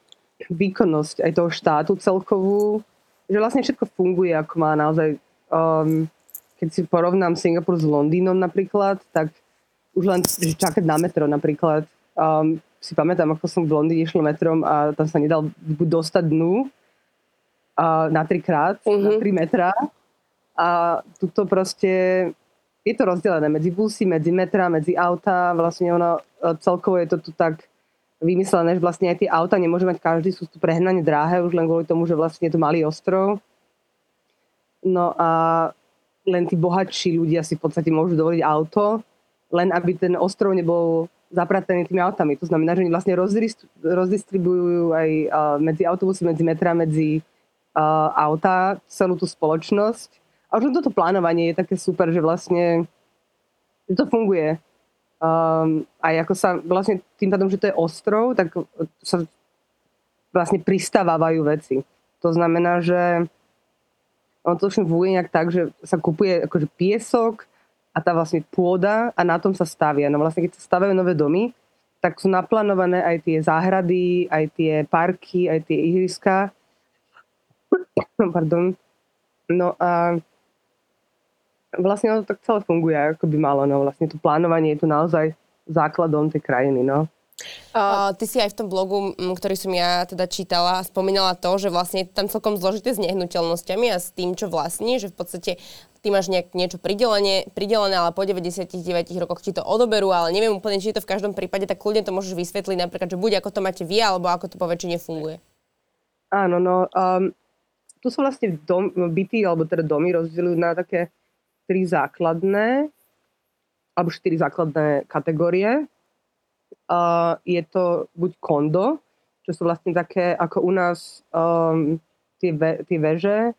výkonnosť aj toho štátu celkovú, že vlastne všetko funguje, ako má naozaj, um, keď si porovnám Singapur s Londýnom napríklad, tak už len čakať na metro napríklad. Um, si pamätám, ako som v Londýne išlo metrom a tam sa nedal dostať dnu uh, na trikrát, uh-huh. na mhm. tri metra. A tuto proste je to rozdelené medzi busy, medzi metra, medzi auta. Vlastne ono e, celkovo je to tu tak vymyslené, že vlastne aj tie auta nemôže mať každý, sú tu prehnane dráhe už len kvôli tomu, že vlastne je to malý ostrov. No a len tí bohatší ľudia si v podstate môžu dovoliť auto, len aby ten ostrov nebol zapratený tými autami. To znamená, že oni vlastne rozdistribujú aj e, medzi autobusy, medzi metra, medzi uh, auta celú tú spoločnosť a už toto plánovanie je také super, že vlastne že to funguje. Um, a ako sa vlastne tým pádom, že to je ostrov, tak sa vlastne pristávajú veci. To znamená, že on to funguje nejak tak, že sa kupuje akože piesok a tá vlastne pôda a na tom sa stavia. No vlastne keď sa stavajú nové domy, tak sú naplánované aj tie záhrady, aj tie parky, aj tie ihriska. Pardon. No a vlastne ono tak celé funguje, ako by malo. No. Vlastne to plánovanie je tu naozaj základom tej krajiny. No. Uh, ty si aj v tom blogu, ktorý som ja teda čítala, spomínala to, že vlastne je tam celkom zložité s nehnuteľnosťami a s tým, čo vlastní, že v podstate ty máš nejak, niečo pridelené, pridelené, ale po 99 rokoch ti to odoberú, ale neviem úplne, či je to v každom prípade, tak kľudne to môžeš vysvetliť napríklad, že buď ako to máte vy, alebo ako to po väčšine funguje. Áno, no, um, tu sú vlastne dom, byty, alebo teda domy rozdielujú na také tri základné, alebo štyri základné kategórie. Uh, je to buď kondo, čo sú vlastne také, ako u nás um, tie, ve, tie veže,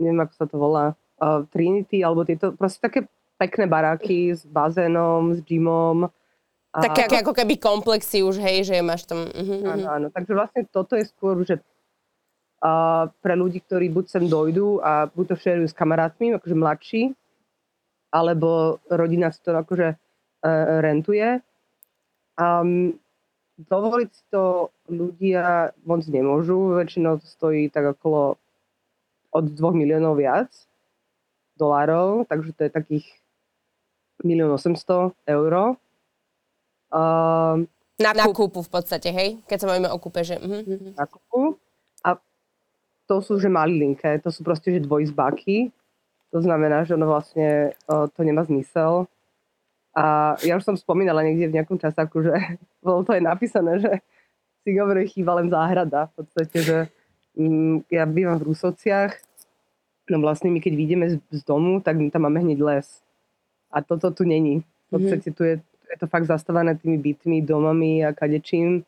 neviem, ako sa to volá, uh, Trinity, alebo tieto, proste také pekné baráky s bazénom, s gymom. A... Také ako, ako keby komplexy už, hej, že máš tam... Uh-huh. Áno, áno, takže vlastne toto je skôr, že pre ľudí, ktorí buď sem dojdú a buď to šerujú s kamarátmi, akože mladší, alebo rodina si to akože uh, rentuje Um, dovoliť si to ľudia moc nemôžu, väčšinou to stojí tak okolo od 2 miliónov viac dolárov, takže to je takých 1 800 eur. Um, na, na kúpu v podstate, hej? Keď sa máme o kúpe, že... Uh-huh. Na kúpu. To sú, že malilinké, to sú proste, že dvojizbáky. To znamená, že ono vlastne uh, to nemá zmysel a ja už som spomínala niekde v nejakom časaku, že bolo to aj napísané, že si hovorí, chýba len záhrada. V podstate, že mm, ja bývam v Rusociach, no vlastne my keď vyjdeme z, z domu, tak my tam máme hneď les. A toto tu není. V podstate tu je, je to fakt zastavané tými bytmi, domami a kadečím.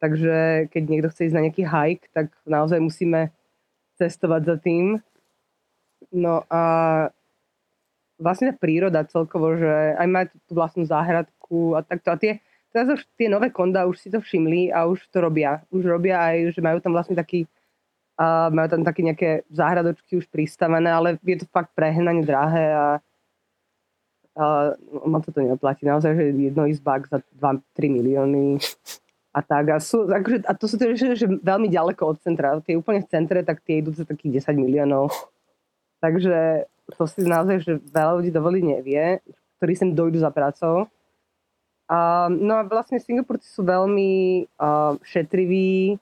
Takže keď niekto chce ísť na nejaký hike, tak naozaj musíme cestovať za tým. No a vlastne tá príroda celkovo, že aj má tú vlastnú záhradku a takto. A tie, teraz už tie nové konda už si to všimli a už to robia. Už robia aj, že majú tam vlastne taký a majú tam také nejaké záhradočky už pristavané, ale je to fakt prehnanie drahé a, a ma to to neoplatí. Naozaj, že jedno izbák za 2-3 milióny a tak. A, sú, akože, a to sú tie, že, že veľmi ďaleko od centra. Tie úplne v centre, tak tie idú za takých 10 miliónov. Takže to si naozaj, že veľa ľudí dovoliť nevie, ktorí sem dojdú za prácou. A, no a vlastne Singapurci sú veľmi uh, šetriví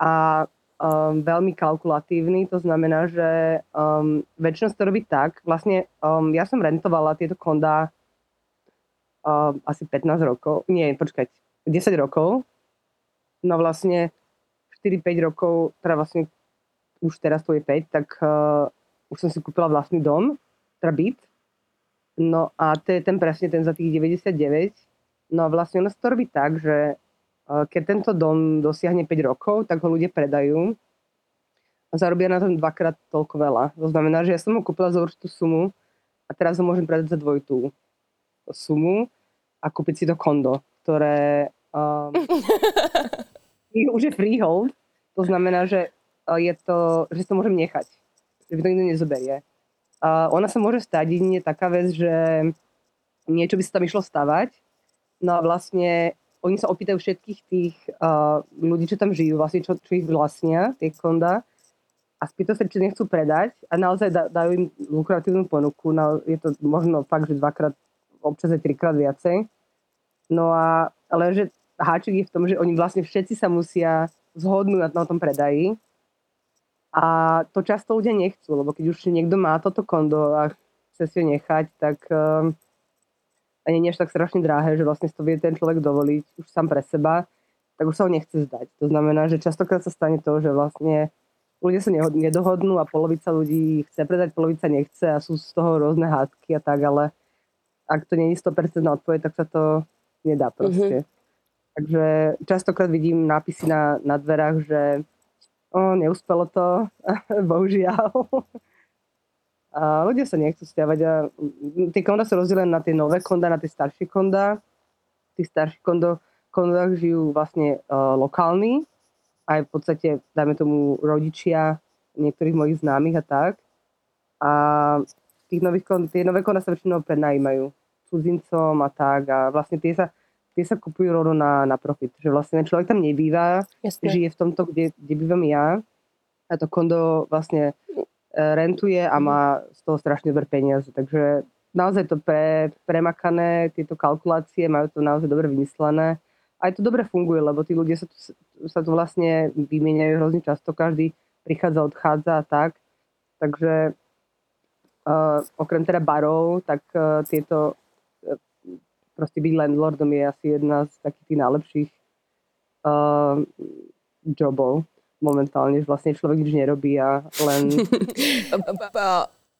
a um, veľmi kalkulatívni, to znamená, že um, väčšinou to robí tak, vlastne um, ja som rentovala tieto konda uh, asi 15 rokov, nie, počkať, 10 rokov, no vlastne 4-5 rokov, teda vlastne už teraz to je 5, tak uh, už som si kúpila vlastný dom, teda byt. No a to je ten presne ten za tých 99. No a vlastne ono sa to robí tak, že keď tento dom dosiahne 5 rokov, tak ho ľudia predajú a zarobia na tom dvakrát toľko veľa. To znamená, že ja som ho kúpila za určitú sumu a teraz ho môžem predať za dvojitú sumu a kúpiť si to kondo, ktoré um, už je freehold. To znamená, že je to, že to môžem nechať že by to nikto nezoberie. A ona sa môže stať jedine taká vec, že niečo by sa tam išlo stavať, no a vlastne oni sa opýtajú všetkých tých uh, ľudí, čo tam žijú, vlastne čo, čo ich vlastnia, tie konda, a spýtajú sa, či nechcú predať a naozaj da, dajú im lukratívnu ponuku. No, je to možno fakt, že dvakrát, občas aj trikrát viacej. No a, ale že háčik je v tom, že oni vlastne všetci sa musia zhodnúť na, tom predaji a to často ľudia nechcú, lebo keď už niekto má toto kondo a chce si ho nechať, tak uh, a nie je až tak strašne drahé, že vlastne to vie ten človek dovoliť už sám pre seba, tak už sa ho nechce zdať. To znamená, že častokrát sa stane to, že vlastne ľudia sa nedohodnú a polovica ľudí chce predať, polovica nechce a sú z toho rôzne hádky a tak, ale ak to nie je 100% odpoveď, tak sa to nedá proste. Mm-hmm. Takže častokrát vidím nápisy na, na dverách, že O, neúspelo to, bohužiaľ. A ľudia sa nechcú stiavať a tie konda sú rozdelené na tie nové konda, na tie staršie konda. V tých starších kondo, kondách žijú vlastne uh, lokálni, aj v podstate, dajme tomu, rodičia niektorých mojich známych a tak. A tých nových kond, tie nové konda sa väčšinou prenajímajú cudzincom a tak a vlastne tie sa tie sa kupujú rovno na, na profit. Že vlastne človek tam nebýva, Jasne. žije v tomto, kde, kde bývam ja a to kondo vlastne e, rentuje a má z toho strašne dobre peniaze. Takže naozaj to pre, premakané, tieto kalkulácie, majú to naozaj dobre vymyslené. aj to dobre funguje, lebo tí ľudia sa tu, sa tu vlastne vymieňajú hrozne často, každý prichádza, odchádza a tak. Takže uh, okrem teda barov, tak uh, tieto proste byť landlordom je asi jedna z takých tých najlepších uh, jobov momentálne, že vlastne človek nič nerobí a len...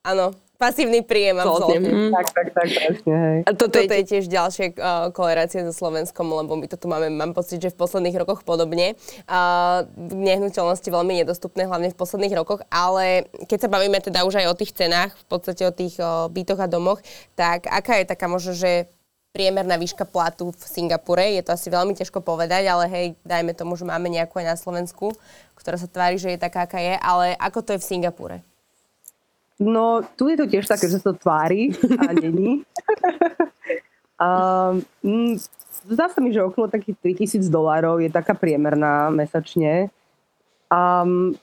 Áno, pasívny príjem, absolútne. Mm. Tak, tak, tak, presne, hej. A toto, toto je tiež ďalšie uh, kolerácie so Slovenskom, lebo my toto máme, mám pocit, že v posledných rokoch podobne. Uh, nehnuteľnosti veľmi nedostupné, hlavne v posledných rokoch, ale keď sa bavíme teda už aj o tých cenách, v podstate o tých uh, bytoch a domoch, tak aká je taká možno, že priemerná výška platu v Singapure. Je to asi veľmi ťažko povedať, ale hej, dajme tomu, že máme nejakú aj na Slovensku, ktorá sa tvári, že je taká, aká je, ale ako to je v Singapure? No, tu je to tiež také, že sa to tvári a není. um, zdá sa mi, že okolo takých 3000 dolárov je taká priemerná mesačne. Um,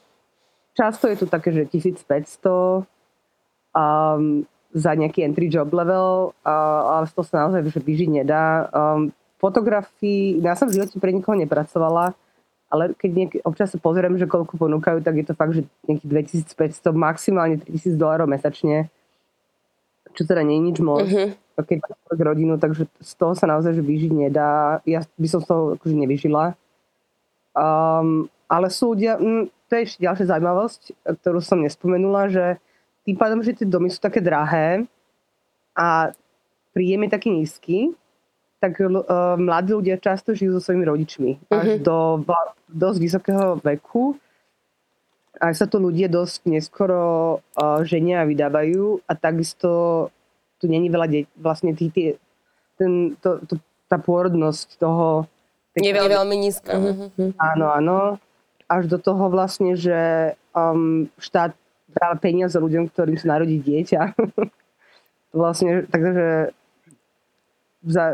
často je tu také, že 1500. Um, za nejaký entry job level, ale z toho sa naozaj že vyžiť nedá. Um, fotografii, ja som v živote pre nikoho nepracovala, ale keď niek- občas sa pozriem, že koľko ponúkajú, tak je to fakt, že nejakých 2500, maximálne 3000 dolárov mesačne, čo teda nie je nič moc. Uh-huh. Keď máš rodinu, takže z toho sa naozaj že vyžiť nedá. Ja by som z toho akože nevyžila. Um, ale sú ľudia, to je ešte ďalšia zaujímavosť, ktorú som nespomenula, že tým pádom, že tie domy sú také drahé a príjem je taký nízky, tak uh, mladí ľudia často žijú so svojimi rodičmi až mm-hmm. do dosť vysokého veku. A sa to ľudia dosť neskoro uh, ženia a vydávajú a takisto tu není veľa detí, vlastne tý, tý, ten, to, to, tá pôrodnosť toho... Je veľmi, veľmi nízka. Mm-hmm. Áno, áno. Až do toho vlastne, že um, štát dáva peniaze ľuďom, ktorým sa narodí dieťa. vlastne, takže za,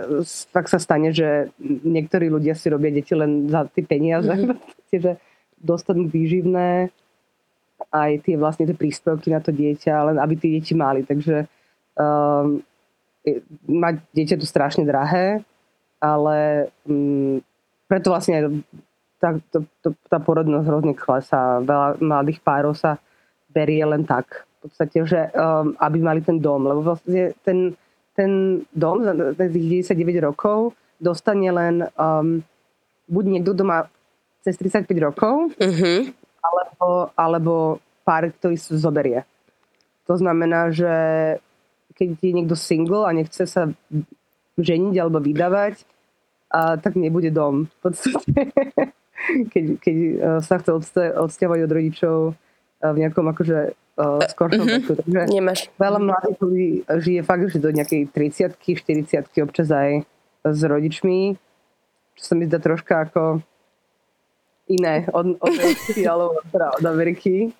tak sa stane, že niektorí ľudia si robia deti len za tie peniaze, mm-hmm. že dostanú výživné aj tie vlastne tie príspevky na to dieťa, len aby tie deti mali. Takže um, mať dieťa tu strašne drahé, ale um, preto vlastne aj tá, to, to, tá porodnosť hrozne klesá. Veľa mladých párov sa berie len tak. V podstate, že um, aby mali ten dom. Lebo vlastne ten, ten dom za tých 99 rokov dostane len um, buď niekto, kto má cez 35 rokov, uh-huh. alebo, alebo pár, ktorý sa zoberie. To znamená, že keď je niekto single a nechce sa ženiť alebo vydávať, a, tak nebude dom. V podstate, keď, keď uh, sa chce odsťahovať od rodičov, v nejakom akože uh, skoršom uh-huh. veku. Takže Nemáš. veľa mladých ľudí žije fakt, že do nejakej 30 40 občas aj s rodičmi, čo sa mi zdá troška ako iné od, od, teda od Ameriky.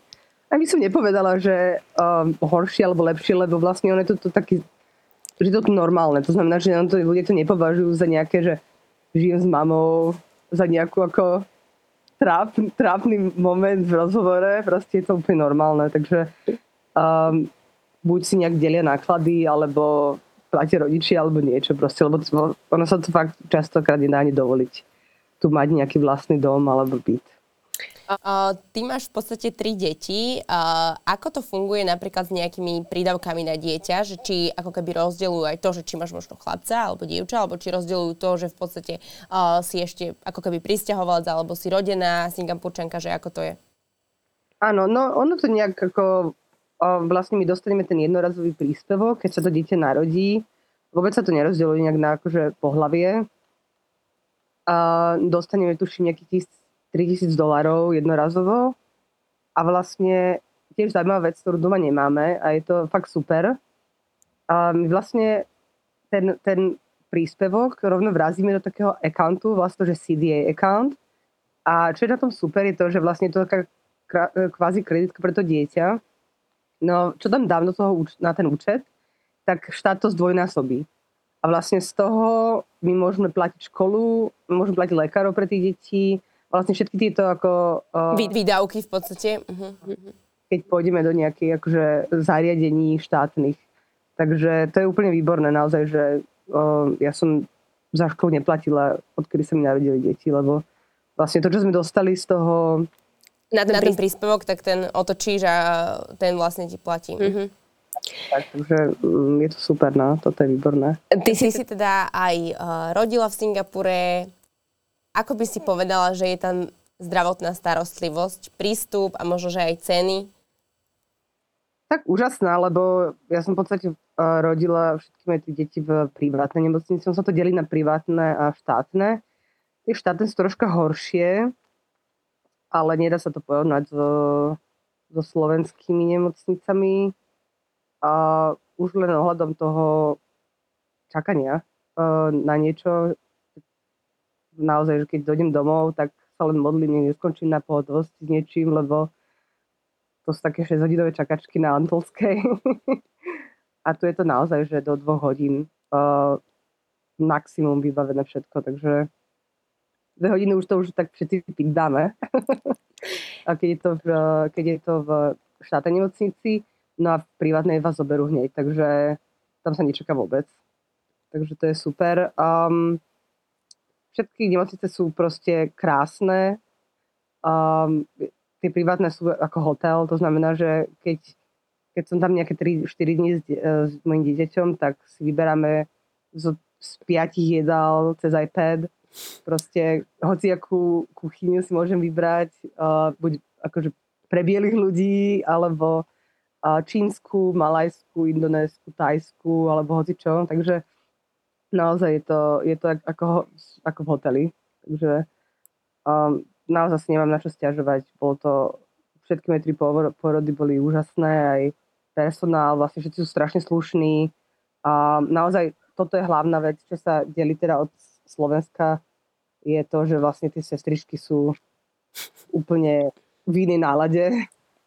A by som nepovedala, že um, horšie alebo lepšie, lebo vlastne on je to, to taký, že to normálne. To znamená, že to, ľudia to nepovažujú za nejaké, že žijem s mamou, za nejakú ako tráp, trápny moment v rozhovore, proste je to úplne normálne, takže um, buď si nejak delia náklady, alebo platia rodičia, alebo niečo proste, lebo ono sa to fakt častokrát nedá ani dovoliť tu mať nejaký vlastný dom alebo byt. Ty máš v podstate tri deti. Ako to funguje napríklad s nejakými prídavkami na dieťa? Že či ako keby rozdeľujú aj to, že či máš možno chlapca alebo dievča, alebo či rozdeľujú to, že v podstate si ešte ako keby pristahovalec alebo si rodená Singapurčanka, že ako to je? Áno, no ono to nejak ako vlastne my dostaneme ten jednorazový príspevok, keď sa to dieťa narodí. Vôbec sa to nerozdeľuje nejak na akože pohlavie. A dostaneme tuším nejakých 3000 dolarov jednorazovo a vlastne tiež zaujímavá vec, ktorú doma nemáme a je to fakt super. A my vlastne ten, ten príspevok rovno vrazíme do takého accountu, vlastne že CDA account. A čo je na tom super, je to, že vlastne je to taká kvázi kreditka pre to dieťa. No, čo tam dám do toho, na ten účet, tak štát to zdvojnásobí. A vlastne z toho my môžeme platiť školu, môžeme platiť lekárov pre tých detí, vlastne všetky tieto ako... Uh, Výdavky v podstate. Uh-huh. Keď pôjdeme do nejakých akože zariadení štátnych. Takže to je úplne výborné naozaj, že uh, ja som za školu neplatila, odkedy sa mi narodili deti, lebo vlastne to, čo sme dostali z toho... Na ten, na ten príspevok, tak ten otočíš a ten vlastne ti platí. Mm-hmm. Tak, takže mm, je to super, no, toto je výborné. Ty si si teda aj uh, rodila v Singapure. Ako by si povedala, že je tam zdravotná starostlivosť, prístup a možno, že aj ceny? Tak úžasná, lebo ja som v podstate uh, rodila všetky moje deti v privátnej nemocnici. Som sa to delí na privátne a štátne. Tie štátne sú troška horšie, ale nedá sa to porovnať so, so slovenskými nemocnicami. A už len ohľadom toho čakania uh, na niečo, naozaj, že keď dojdem domov, tak sa len modlím, neskončím na pohotovosti s niečím, lebo to sú také 6-hodinové čakačky na Antolskej. a tu je to naozaj, že do dvoch hodín uh, maximum vybavené všetko, takže dve hodiny už to už tak všetci dáme. a keď je to v, keď je to v štátnej nemocnici, no a v privátnej vás zoberú hneď, takže tam sa nečaká vôbec. Takže to je super. Um, všetky nemocnice sú proste krásne. Um, tie privátne sú ako hotel, to znamená, že keď, keď som tam nejaké 3-4 dní s, e, s mojim dieťaťom, tak si vyberáme z, z piatich jedál cez iPad. Proste hociakú kuchyňu si môžem vybrať, uh, buď akože pre bielých ľudí, alebo uh, čínsku, malajskú, indonésku, tajskú, alebo hoci čo. Takže naozaj je to, je to ako, ako v hoteli. Takže um, naozaj si nemám na čo stiažovať. Bolo to, všetky moje tri porody boli úžasné, aj personál, vlastne všetci sú strašne slušní. A naozaj toto je hlavná vec, čo sa delí teda od Slovenska, je to, že vlastne tie sestričky sú úplne v inej nálade.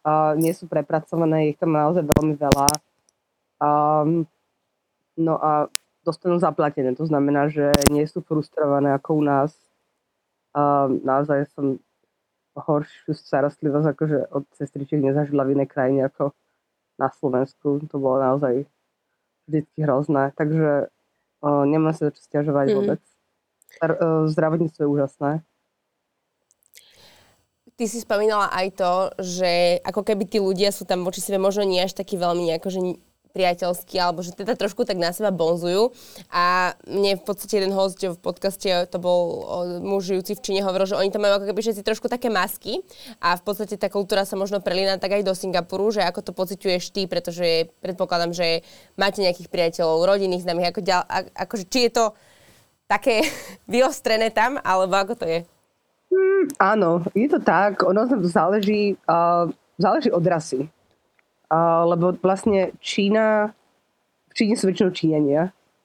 A nie sú prepracované, ich tam naozaj veľmi veľa. Um, no a dostanú zaplatené, to znamená, že nie sú frustrované ako u nás a naozaj som horšiu starostlivosť akože od sestričiek nezažila v inej krajine ako na Slovensku. To bolo naozaj vždycky hrozné. Takže o, nemám sa čo stiažovať mm-hmm. vôbec. Zdravotníctvo je úžasné. Ty si spomínala aj to, že ako keby tí ľudia sú tam voči sebe možno nie až takí veľmi akože priateľskí, alebo že teda trošku tak na seba bonzujú. A mne v podstate jeden host v podcaste, to bol muž žijúci v Číne, hovoril, že oni tam majú ako keby všetci trošku také masky a v podstate tá kultúra sa možno prelína tak aj do Singapuru, že ako to pociťuješ ty, pretože predpokladám, že máte nejakých priateľov, rodinných známych, ako ďal, akože, či je to také vyostrené tam, alebo ako to je? Mm, áno, je to tak. Ono záleží, uh, záleží od rasy. Lebo vlastne Čína, v Číne sú väčšinou Číňania.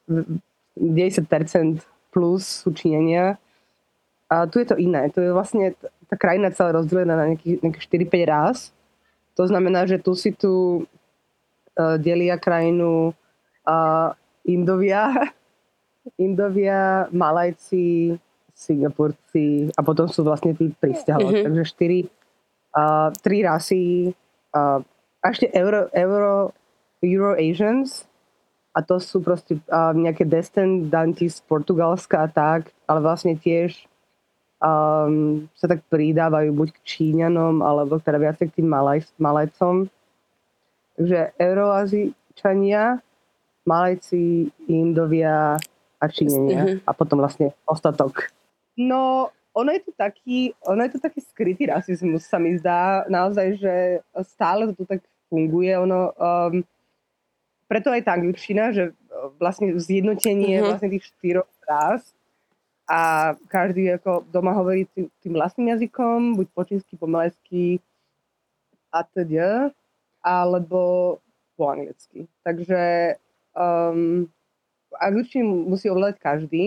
90% plus sú Číňania. A tu je to iné. Tu je vlastne tá krajina celá rozdelená na nejakých, nejakých 4-5 rás. To znamená, že tu si tu uh, delia krajinu uh, Indovia, Indovia, Malajci, Singapurci a potom sú vlastne tí pristahovalci. Mm-hmm. Takže štyri, uh, tri rasy uh, a ešte Euro, Euro, Euro Asians a to sú proste uh, nejaké descendanti z Portugalska a tak, ale vlastne tiež um, sa tak pridávajú buď k Číňanom, alebo teda viacej k tým Malaj, Malajcom. Takže Euroazičania, Malajci, Indovia a Číňania uh-huh. a potom vlastne ostatok. No, ono je to taký, ono je to taký skrytý rasizmus, sa mi zdá. Naozaj, že stále to tu tak funguje. Ono, um, preto aj tá angličtina, že uh, vlastne zjednotenie uh-huh. vlastne tých štyroch fráz a každý ako doma hovorí tým, tým vlastným jazykom, buď po čínsky, po malesky a teda, alebo po anglicky. Takže um, angličtinu musí ovládať každý,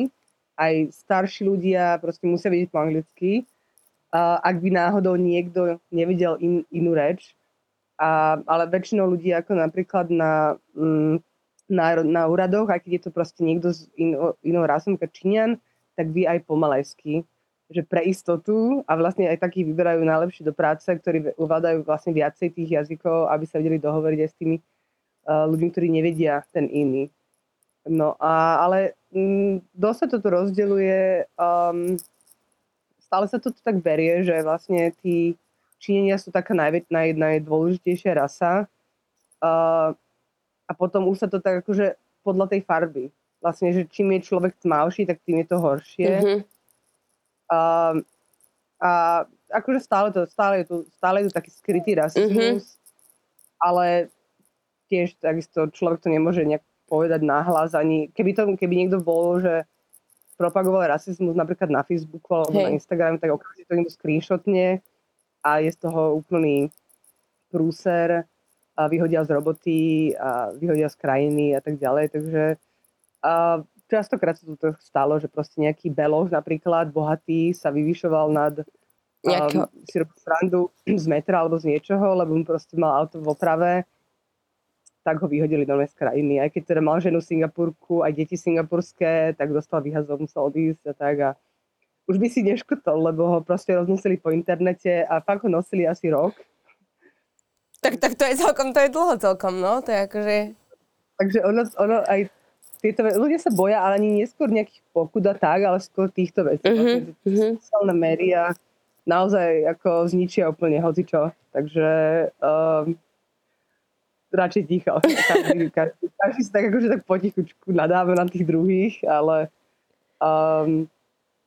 aj starší ľudia proste musia vedieť po anglicky. Uh, ak by náhodou niekto nevidel in, inú reč, a, ale väčšinou ľudí ako napríklad na, mm, na, na úradoch, aj keď je to proste niekto z in, inou rasom ako Číňan, tak vy aj pomalajsky, že pre istotu a vlastne aj takí vyberajú najlepšie do práce, ktorí uvládajú vlastne viacej tých jazykov, aby sa vedeli dohovoriť aj s tými uh, ľuďmi, ktorí nevedia ten iný. No a, ale m, dosť sa to tu rozdeľuje, um, stále sa to tak berie, že vlastne tí Číňania sú taká najvä, naj, najdôležitejšia rasa uh, a potom už sa to tak akože podľa tej farby. Vlastne, že čím je človek tmavší, tak tým je to horšie. Mm-hmm. Uh, a akože stále, to, stále, je tu, stále je tu taký skrytý rasizmus, mm-hmm. ale tiež takisto človek to nemôže nejak povedať nahlas ani, keby, to, keby niekto bol, že propagoval rasizmus napríklad na Facebooku alebo hey. na Instagrame, tak okamžite to niekto screenshotne a je z toho úplný prúser a vyhodia z roboty a vyhodia z krajiny a tak ďalej. Takže a častokrát sa to stalo, že proste nejaký beloch napríklad, bohatý, sa vyvyšoval nad um, si robil srandu z metra alebo z niečoho, lebo mu proste mal auto v oprave tak ho vyhodili do z krajiny. Aj keď teda mal ženu Singapurku, aj deti singapurské, tak dostal vyhazov, musel odísť a tak. A už by si neškotol, lebo ho proste roznosili po internete a fakt ho nosili asi rok. Tak, tak to je celkom, to je dlho celkom, no. To je akože... Takže ono, ono aj tieto ľudia sa boja, ale ani neskôr nejakých pokut a tak, ale skôr týchto vecí. Uh-huh. Sociálne médiá naozaj ako zničia úplne hocičo. Takže um, radšej ticho. Každý, každý, každý si tak akože tak potichučku nadáva na tých druhých, ale um,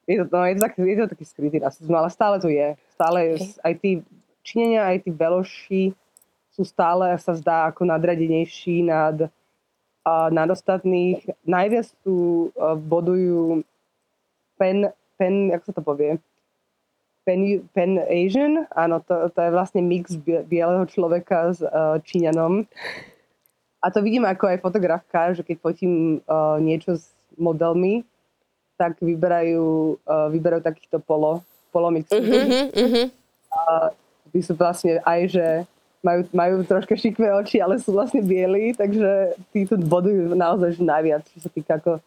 je, to, no, je, to tak, je to taký skrytý rasizmus, ale stále to je. Stále je, aj tí činenia, aj tí beloši sú stále, sa zdá, ako nadradenejší nad, uh, nad ostatných. Najviac tu uh, bodujú pen, pen, jak sa to povie, Pen, Pen Asian, áno, to, to je vlastne mix bieleho človeka s uh, Číňanom. A to vidím ako aj fotografka, že keď fotím uh, niečo s modelmi, tak vyberajú, uh, vyberajú takýchto polo, polomixy. Uh-huh, uh-huh. A tí sú vlastne aj, že majú, majú troška šikvé oči, ale sú vlastne bieli, takže tí tu bodujú naozaj že najviac, čo sa týka ako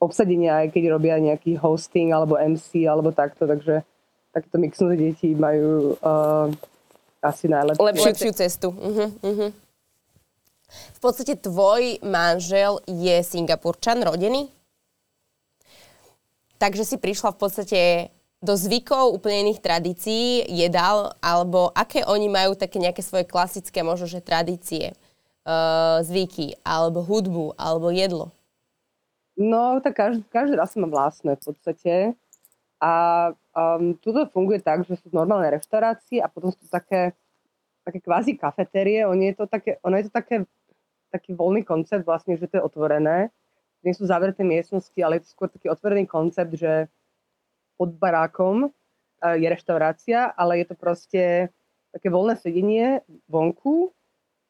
obsadenia, aj keď robia nejaký hosting alebo MC alebo takto, takže takto mixnuté deti majú uh, asi najlepšiu lepšiu cestu. Uh-huh, uh-huh. V podstate tvoj manžel je Singapurčan, rodený? Takže si prišla v podstate do zvykov úplne iných tradícií, jedal, alebo aké oni majú také nejaké svoje klasické možno, že tradície, uh, zvyky, alebo hudbu, alebo jedlo? No, tak každý, každý raz má vlastné v podstate. A um, tuto funguje tak, že sú normálne reštaurácie a potom sú také, také kvázi kafetérie. Oni je to také, ono je to také, taký voľný koncept vlastne, že to je otvorené. Nie sú zavreté miestnosti, ale je to skôr taký otvorený koncept, že pod barákom uh, je reštaurácia, ale je to proste také voľné sedenie vonku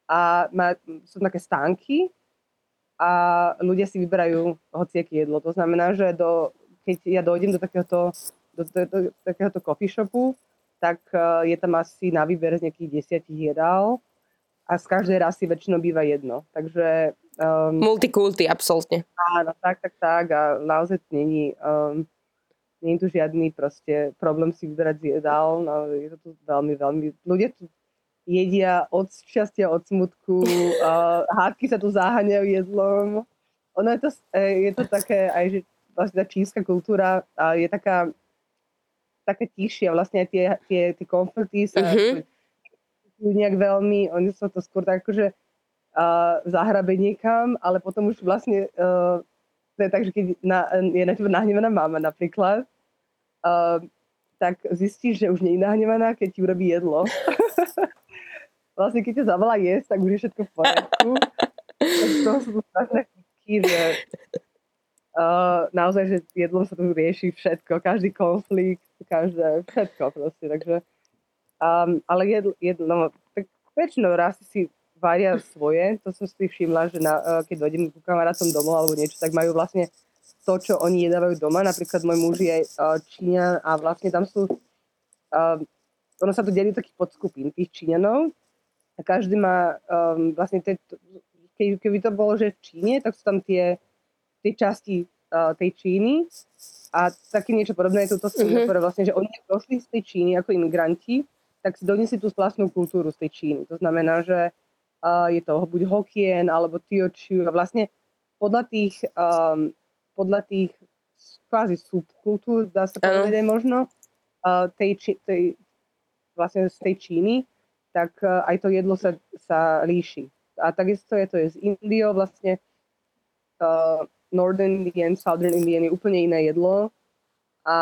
a má, sú také stánky a ľudia si vyberajú hociaké jedlo. To znamená, že do keď ja dojdem do takéhoto, do, do, do, do takéhoto coffee shopu, tak uh, je tam asi na výber z nejakých desiatich jedál a z každej rasy väčšinou býva jedno. Takže... Um, Multikulty, absolútne. Áno, tak, tak, tak a naozaj není, um, není tu žiadny proste problém si vyberať z jedál. No, je to tu veľmi, veľmi... Ľudia tu jedia od šťastia, od smutku, uh, hádky sa tu záhaňajú jedlom. Ono je to, e, je to také aj, že vlastne tá čínska kultúra je taká, taká tišia, vlastne tie, tie, tie konflikty sa mm-hmm. Nejak veľmi, oni sa to skôr tak akože uh, zahrabe niekam, ale potom už vlastne uh, to je tak, že keď na, je na teba nahnevaná mama napríklad, uh, tak zistíš, že už nie je nahnevaná, keď ti urobí jedlo. vlastne keď ťa zavolá jesť, tak už je všetko v poriadku. to sú strašné chutky, že Uh, naozaj, že jedlom sa tu rieši všetko, každý konflikt, každé, všetko proste, takže um, ale jedlo, jedlo, no, tak väčšinou raz si varia svoje, to som si všimla, že na, uh, keď dojdem ku kamarátom domov alebo niečo, tak majú vlastne to, čo oni jedávajú doma, napríklad môj muž je uh, Číňan a vlastne tam sú, uh, ono sa tu delí takých podskupín tých Číňanov. A každý má um, vlastne, te, keď, keby to bolo, že v Číne, tak sú tam tie tej časti uh, tej Číny. A také niečo podobné je toto mm-hmm. vlastne, že oni došli z tej Číny ako imigranti, tak si doniesli tú vlastnú kultúru z tej Číny. To znamená, že uh, je to buď Hokien alebo Tiočiu a vlastne podľa tých, um, podľa tých kvázi subkultúr, dá sa povedať možno, uh, tej, či, tej, vlastne z tej Číny, tak uh, aj to jedlo sa, sa líši. A takisto je to je z Indiou vlastne uh, Northern Indian, Southern Indian je úplne iné jedlo a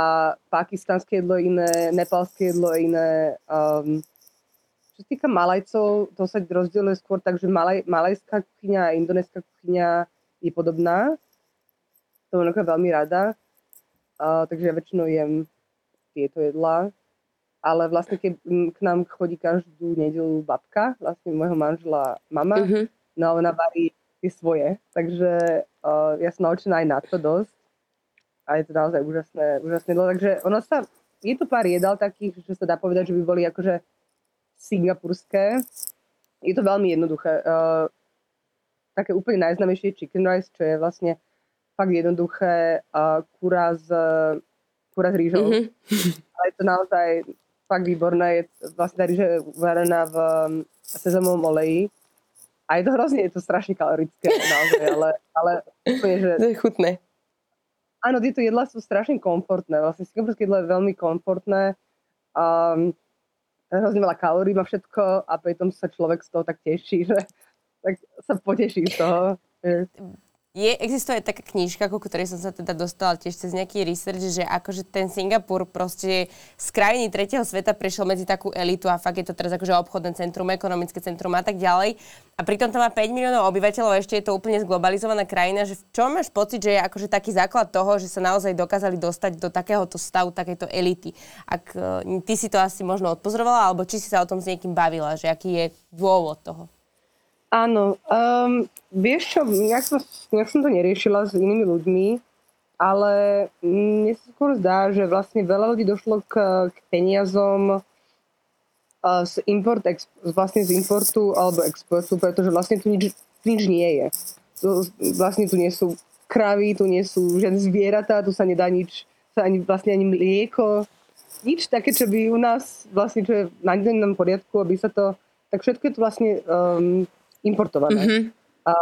pakistanské jedlo je iné, nepalské jedlo je iné. Um, čo sa týka Malajcov, to sa rozdieluje skôr tak, že malaj, malajská kuchyňa a indonéská kuchyňa je podobná. To mám veľmi rada. Uh, takže ja väčšinou jem tieto jedlá. Ale vlastne, keď k nám chodí každú nedelu babka, vlastne môjho manžela mama, uh-huh. no ona varí tie svoje. Takže uh, ja som naučená aj na to dosť. A je to naozaj úžasné, úžasné jedlo. Takže ono sa, je to pár jedal takých, že sa dá povedať, že by boli akože singapurské. Je to veľmi jednoduché. Uh, také úplne najznamejšie chicken rice, čo je vlastne fakt jednoduché uh, kura s, kura s rýžou. Mm-hmm. Ale je to naozaj fakt výborné. Je vlastne tá rýža varená v um, sezamovom oleji. A je to hrozne, je to strašne kalorické naozaj, ale, ale úplne, že... To je chutné. Áno, tieto jedlá sú strašne komfortné. Vlastne singapurské jedlo je veľmi komfortné. Um, hrozne veľa kalórií má všetko a pritom sa človek z toho tak teší, že tak sa poteší z toho. Je, existuje taká knižka, ku ktorej som sa teda dostala tiež cez nejaký research, že akože ten Singapur proste z krajiny tretieho sveta prešiel medzi takú elitu a fakt je to teraz akože obchodné centrum, ekonomické centrum a tak ďalej. A pritom to má 5 miliónov obyvateľov a ešte je to úplne zglobalizovaná krajina, že v čom máš pocit, že je akože taký základ toho, že sa naozaj dokázali dostať do takéhoto stavu, takéto elity. Ak uh, ty si to asi možno odpozorovala, alebo či si sa o tom s niekým bavila, že aký je dôvod toho? Áno, um, vieš čo, nejak som, nejak som to neriešila s inými ľuďmi, ale mne sa skôr zdá, že vlastne veľa ľudí došlo k, k peniazom uh, z, import, ex, vlastne z importu alebo exportu, pretože vlastne tu nič, nič nie je. Tu, vlastne tu nie sú kravy, tu nie sú žiadne zvieratá, tu sa nedá nič, sa ani, vlastne ani mlieko, nič také, čo by u nás vlastne, čo je na dennom poriadku, aby sa to, tak všetko je to vlastne um, importované. Mm-hmm. A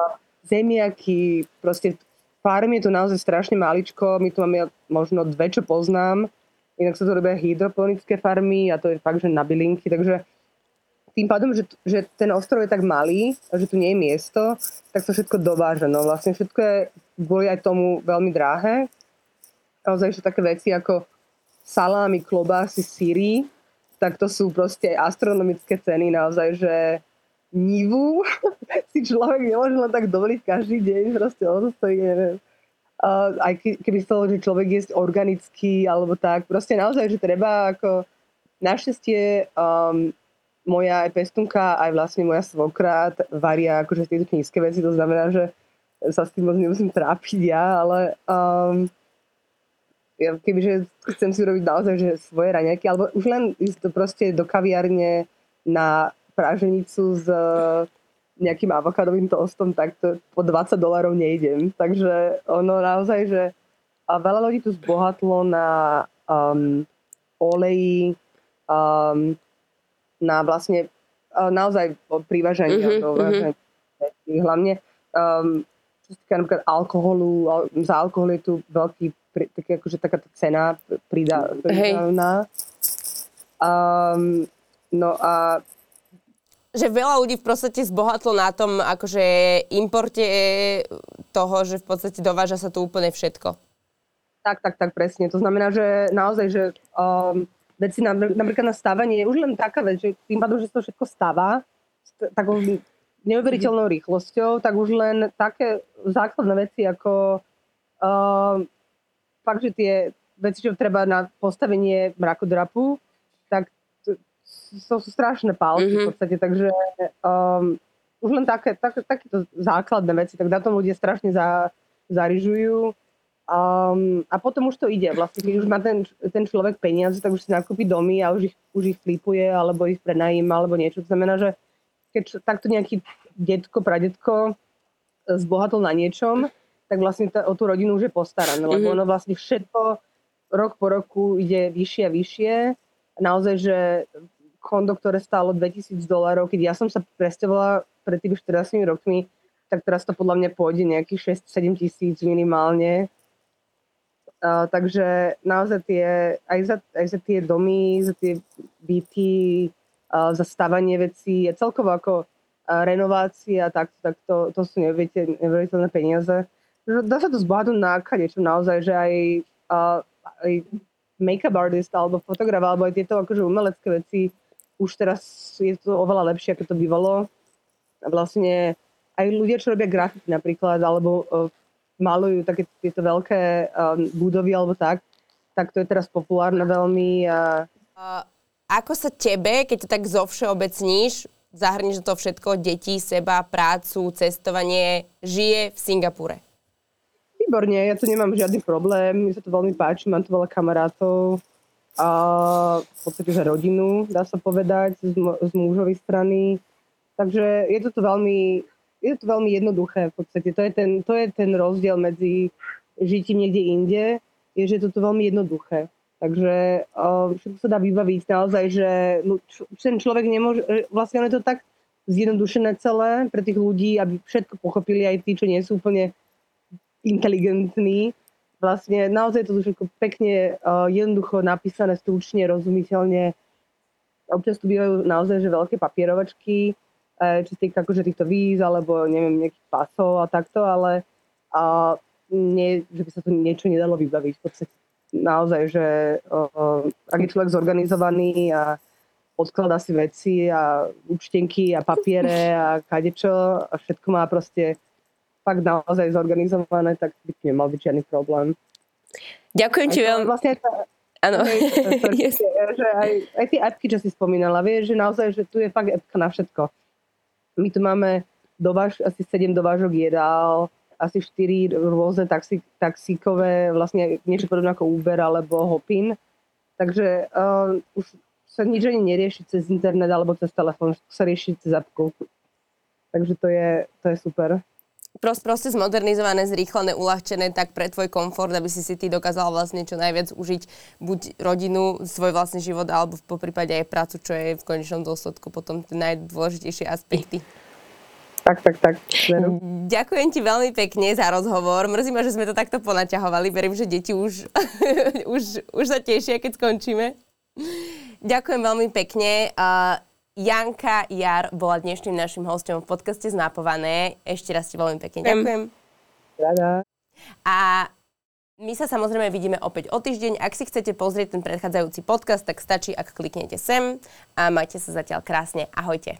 zemiaky, proste farm je tu naozaj strašne maličko, my tu máme možno dve, čo poznám, inak sa to robia hydroponické farmy a to je fakt, že na bylinky, takže tým pádom, že, že ten ostrov je tak malý že tu nie je miesto, tak sa všetko dováža. No vlastne všetko je boli aj tomu veľmi drahé. Naozaj, že také veci ako salámy, klobásy, síry, tak to sú proste astronomické ceny naozaj, že nivu si človek nemôže len tak dovoliť každý deň, proste ono stojí, neviem. Uh, aj ke, keby chcel, že človek jesť organicky alebo tak, proste naozaj, že treba ako našťastie um, moja aj pestunka, aj vlastne moja svokra varia akože tieto nízke veci, to znamená, že sa s tým moc nemusím trápiť ja, ale um, ja kebyže chcem si urobiť naozaj že svoje raňajky, alebo už len ísť proste do kaviarne na praženicu s eh, nejakým avokádovým toastom, tak to po 20 dolarov nejdem. Takže ono naozaj, že a veľa ľudí tu zbohatlo na um, oleji, um, na vlastne uh, naozaj privaženie. Mm-hmm, mm-hmm. Hlavne um, čo sa týka napríklad alkoholu, za alkohol je tu veľký, taký, akože taká cena pridá, pridaná. Um, no a že veľa ľudí v podstate zbohatlo na tom akože importe toho, že v podstate dováža sa tu úplne všetko. Tak, tak, tak, presne. To znamená, že naozaj, že um, veci na, napríklad na stávanie je už len taká vec, že tým pádom, že sa to všetko stáva s takou neuveriteľnou rýchlosťou, tak už len také základné veci ako um, fakt, že tie veci, čo treba na postavenie mrakodrapu, to sú strašné pálky mm-hmm. v mhm. podstate, takže um, už len také, také, takéto základné veci, tak na tom ľudia strašne za, zarižujú. Um, a potom už to ide. Vlastne, keď už má ten, ten človek peniaze, tak už si nakúpi domy a už ich, už ich flipuje, alebo ich prenajíma, alebo niečo. To znamená, že keď takto nejaký detko, pradetko zbohatol na niečom, tak vlastne ta, o tú rodinu už je postarané, lebo mm-hmm. ono vlastne všetko rok po roku ide vyššie a vyššie. Naozaj, že kondo, ktoré stálo 2000 dolarov, keď ja som sa presťahovala pred tými 14 rokmi, tak teraz to podľa mňa pôjde nejakých 6-7 tisíc minimálne. Uh, takže naozaj tie, aj za, aj za tie domy, za tie byty, uh, za stavanie vecí, je celkovo ako uh, renovácia, tak, tak to, to sú neuveriteľné peniaze. Dá sa to zbohatnúť na čo naozaj, že aj, uh, aj make-up artist alebo fotograf alebo aj tieto akože umelecké veci už teraz je to oveľa lepšie, ako to bývalo. A vlastne aj ľudia, čo robia grafity napríklad, alebo uh, malujú také tieto veľké um, budovy alebo tak, tak to je teraz populárne veľmi. A... Uh, ako sa tebe, keď to tak zovšeobecníš, zahrnieš do toho všetko, deti, seba, prácu, cestovanie, žije v Singapúre? Výborne, ja tu nemám žiadny problém, mi sa to veľmi páči, mám tu veľa kamarátov, a v podstate že rodinu, dá sa povedať, z, z mužovej strany. Takže je to tu veľmi je to veľmi jednoduché v podstate. To je ten, to je ten rozdiel medzi žitím niekde inde, je, že je to veľmi jednoduché. Takže uh, všetko sa dá vybaviť naozaj, že no, č- ten človek nemôže, vlastne on je to tak zjednodušené celé pre tých ľudí, aby všetko pochopili aj tí, čo nie sú úplne inteligentní. Vlastne naozaj je to všetko pekne, uh, jednoducho napísané, stručne, rozumiteľne. Občas tu bývajú naozaj že veľké papierovačky, čo sa týka akože týchto víz alebo neviem, nejakých pasov a takto, ale a nie, že by sa to niečo nedalo vybaviť. V podstate naozaj, že o, ak je človek zorganizovaný a odkladá si veci a účtenky a papiere a kadečo a všetko má proste fakt naozaj zorganizované, tak by nemal byť žiadny problém. Ďakujem ti veľmi. Vlastne Áno. yes. že aj, aj tie appky, čo si spomínala, vieš, že naozaj, že tu je fakt appka na všetko. My tu máme dováž, asi 7 dovážok jedál, asi 4 rôzne taxi, taxíkové, vlastne niečo podobné ako Uber alebo Hopin. Takže uh, už sa nič ani nerieši cez internet alebo cez telefón, sa rieši cez apku. Takže to je, to je super. Prost, proste zmodernizované, zrýchlené, uľahčené tak pre tvoj komfort, aby si si ty dokázal vlastne čo najviac užiť buď rodinu, svoj vlastný život, alebo po prípade aj prácu, čo je v konečnom dôsledku potom tie najdôležitejšie aspekty. Tak, tak, tak. Ďakujem ti veľmi pekne za rozhovor. Mrzí ma, že sme to takto ponaťahovali. Verím, že deti už, už, už sa tešia, keď skončíme. Ďakujem veľmi pekne. Uh, Janka Jar bola dnešným našim hostom v podcaste Znapované. Ešte raz ti veľmi pekne ďakujem. Rada. A my sa samozrejme vidíme opäť o týždeň. Ak si chcete pozrieť ten predchádzajúci podcast, tak stačí, ak kliknete sem a majte sa zatiaľ krásne. Ahojte.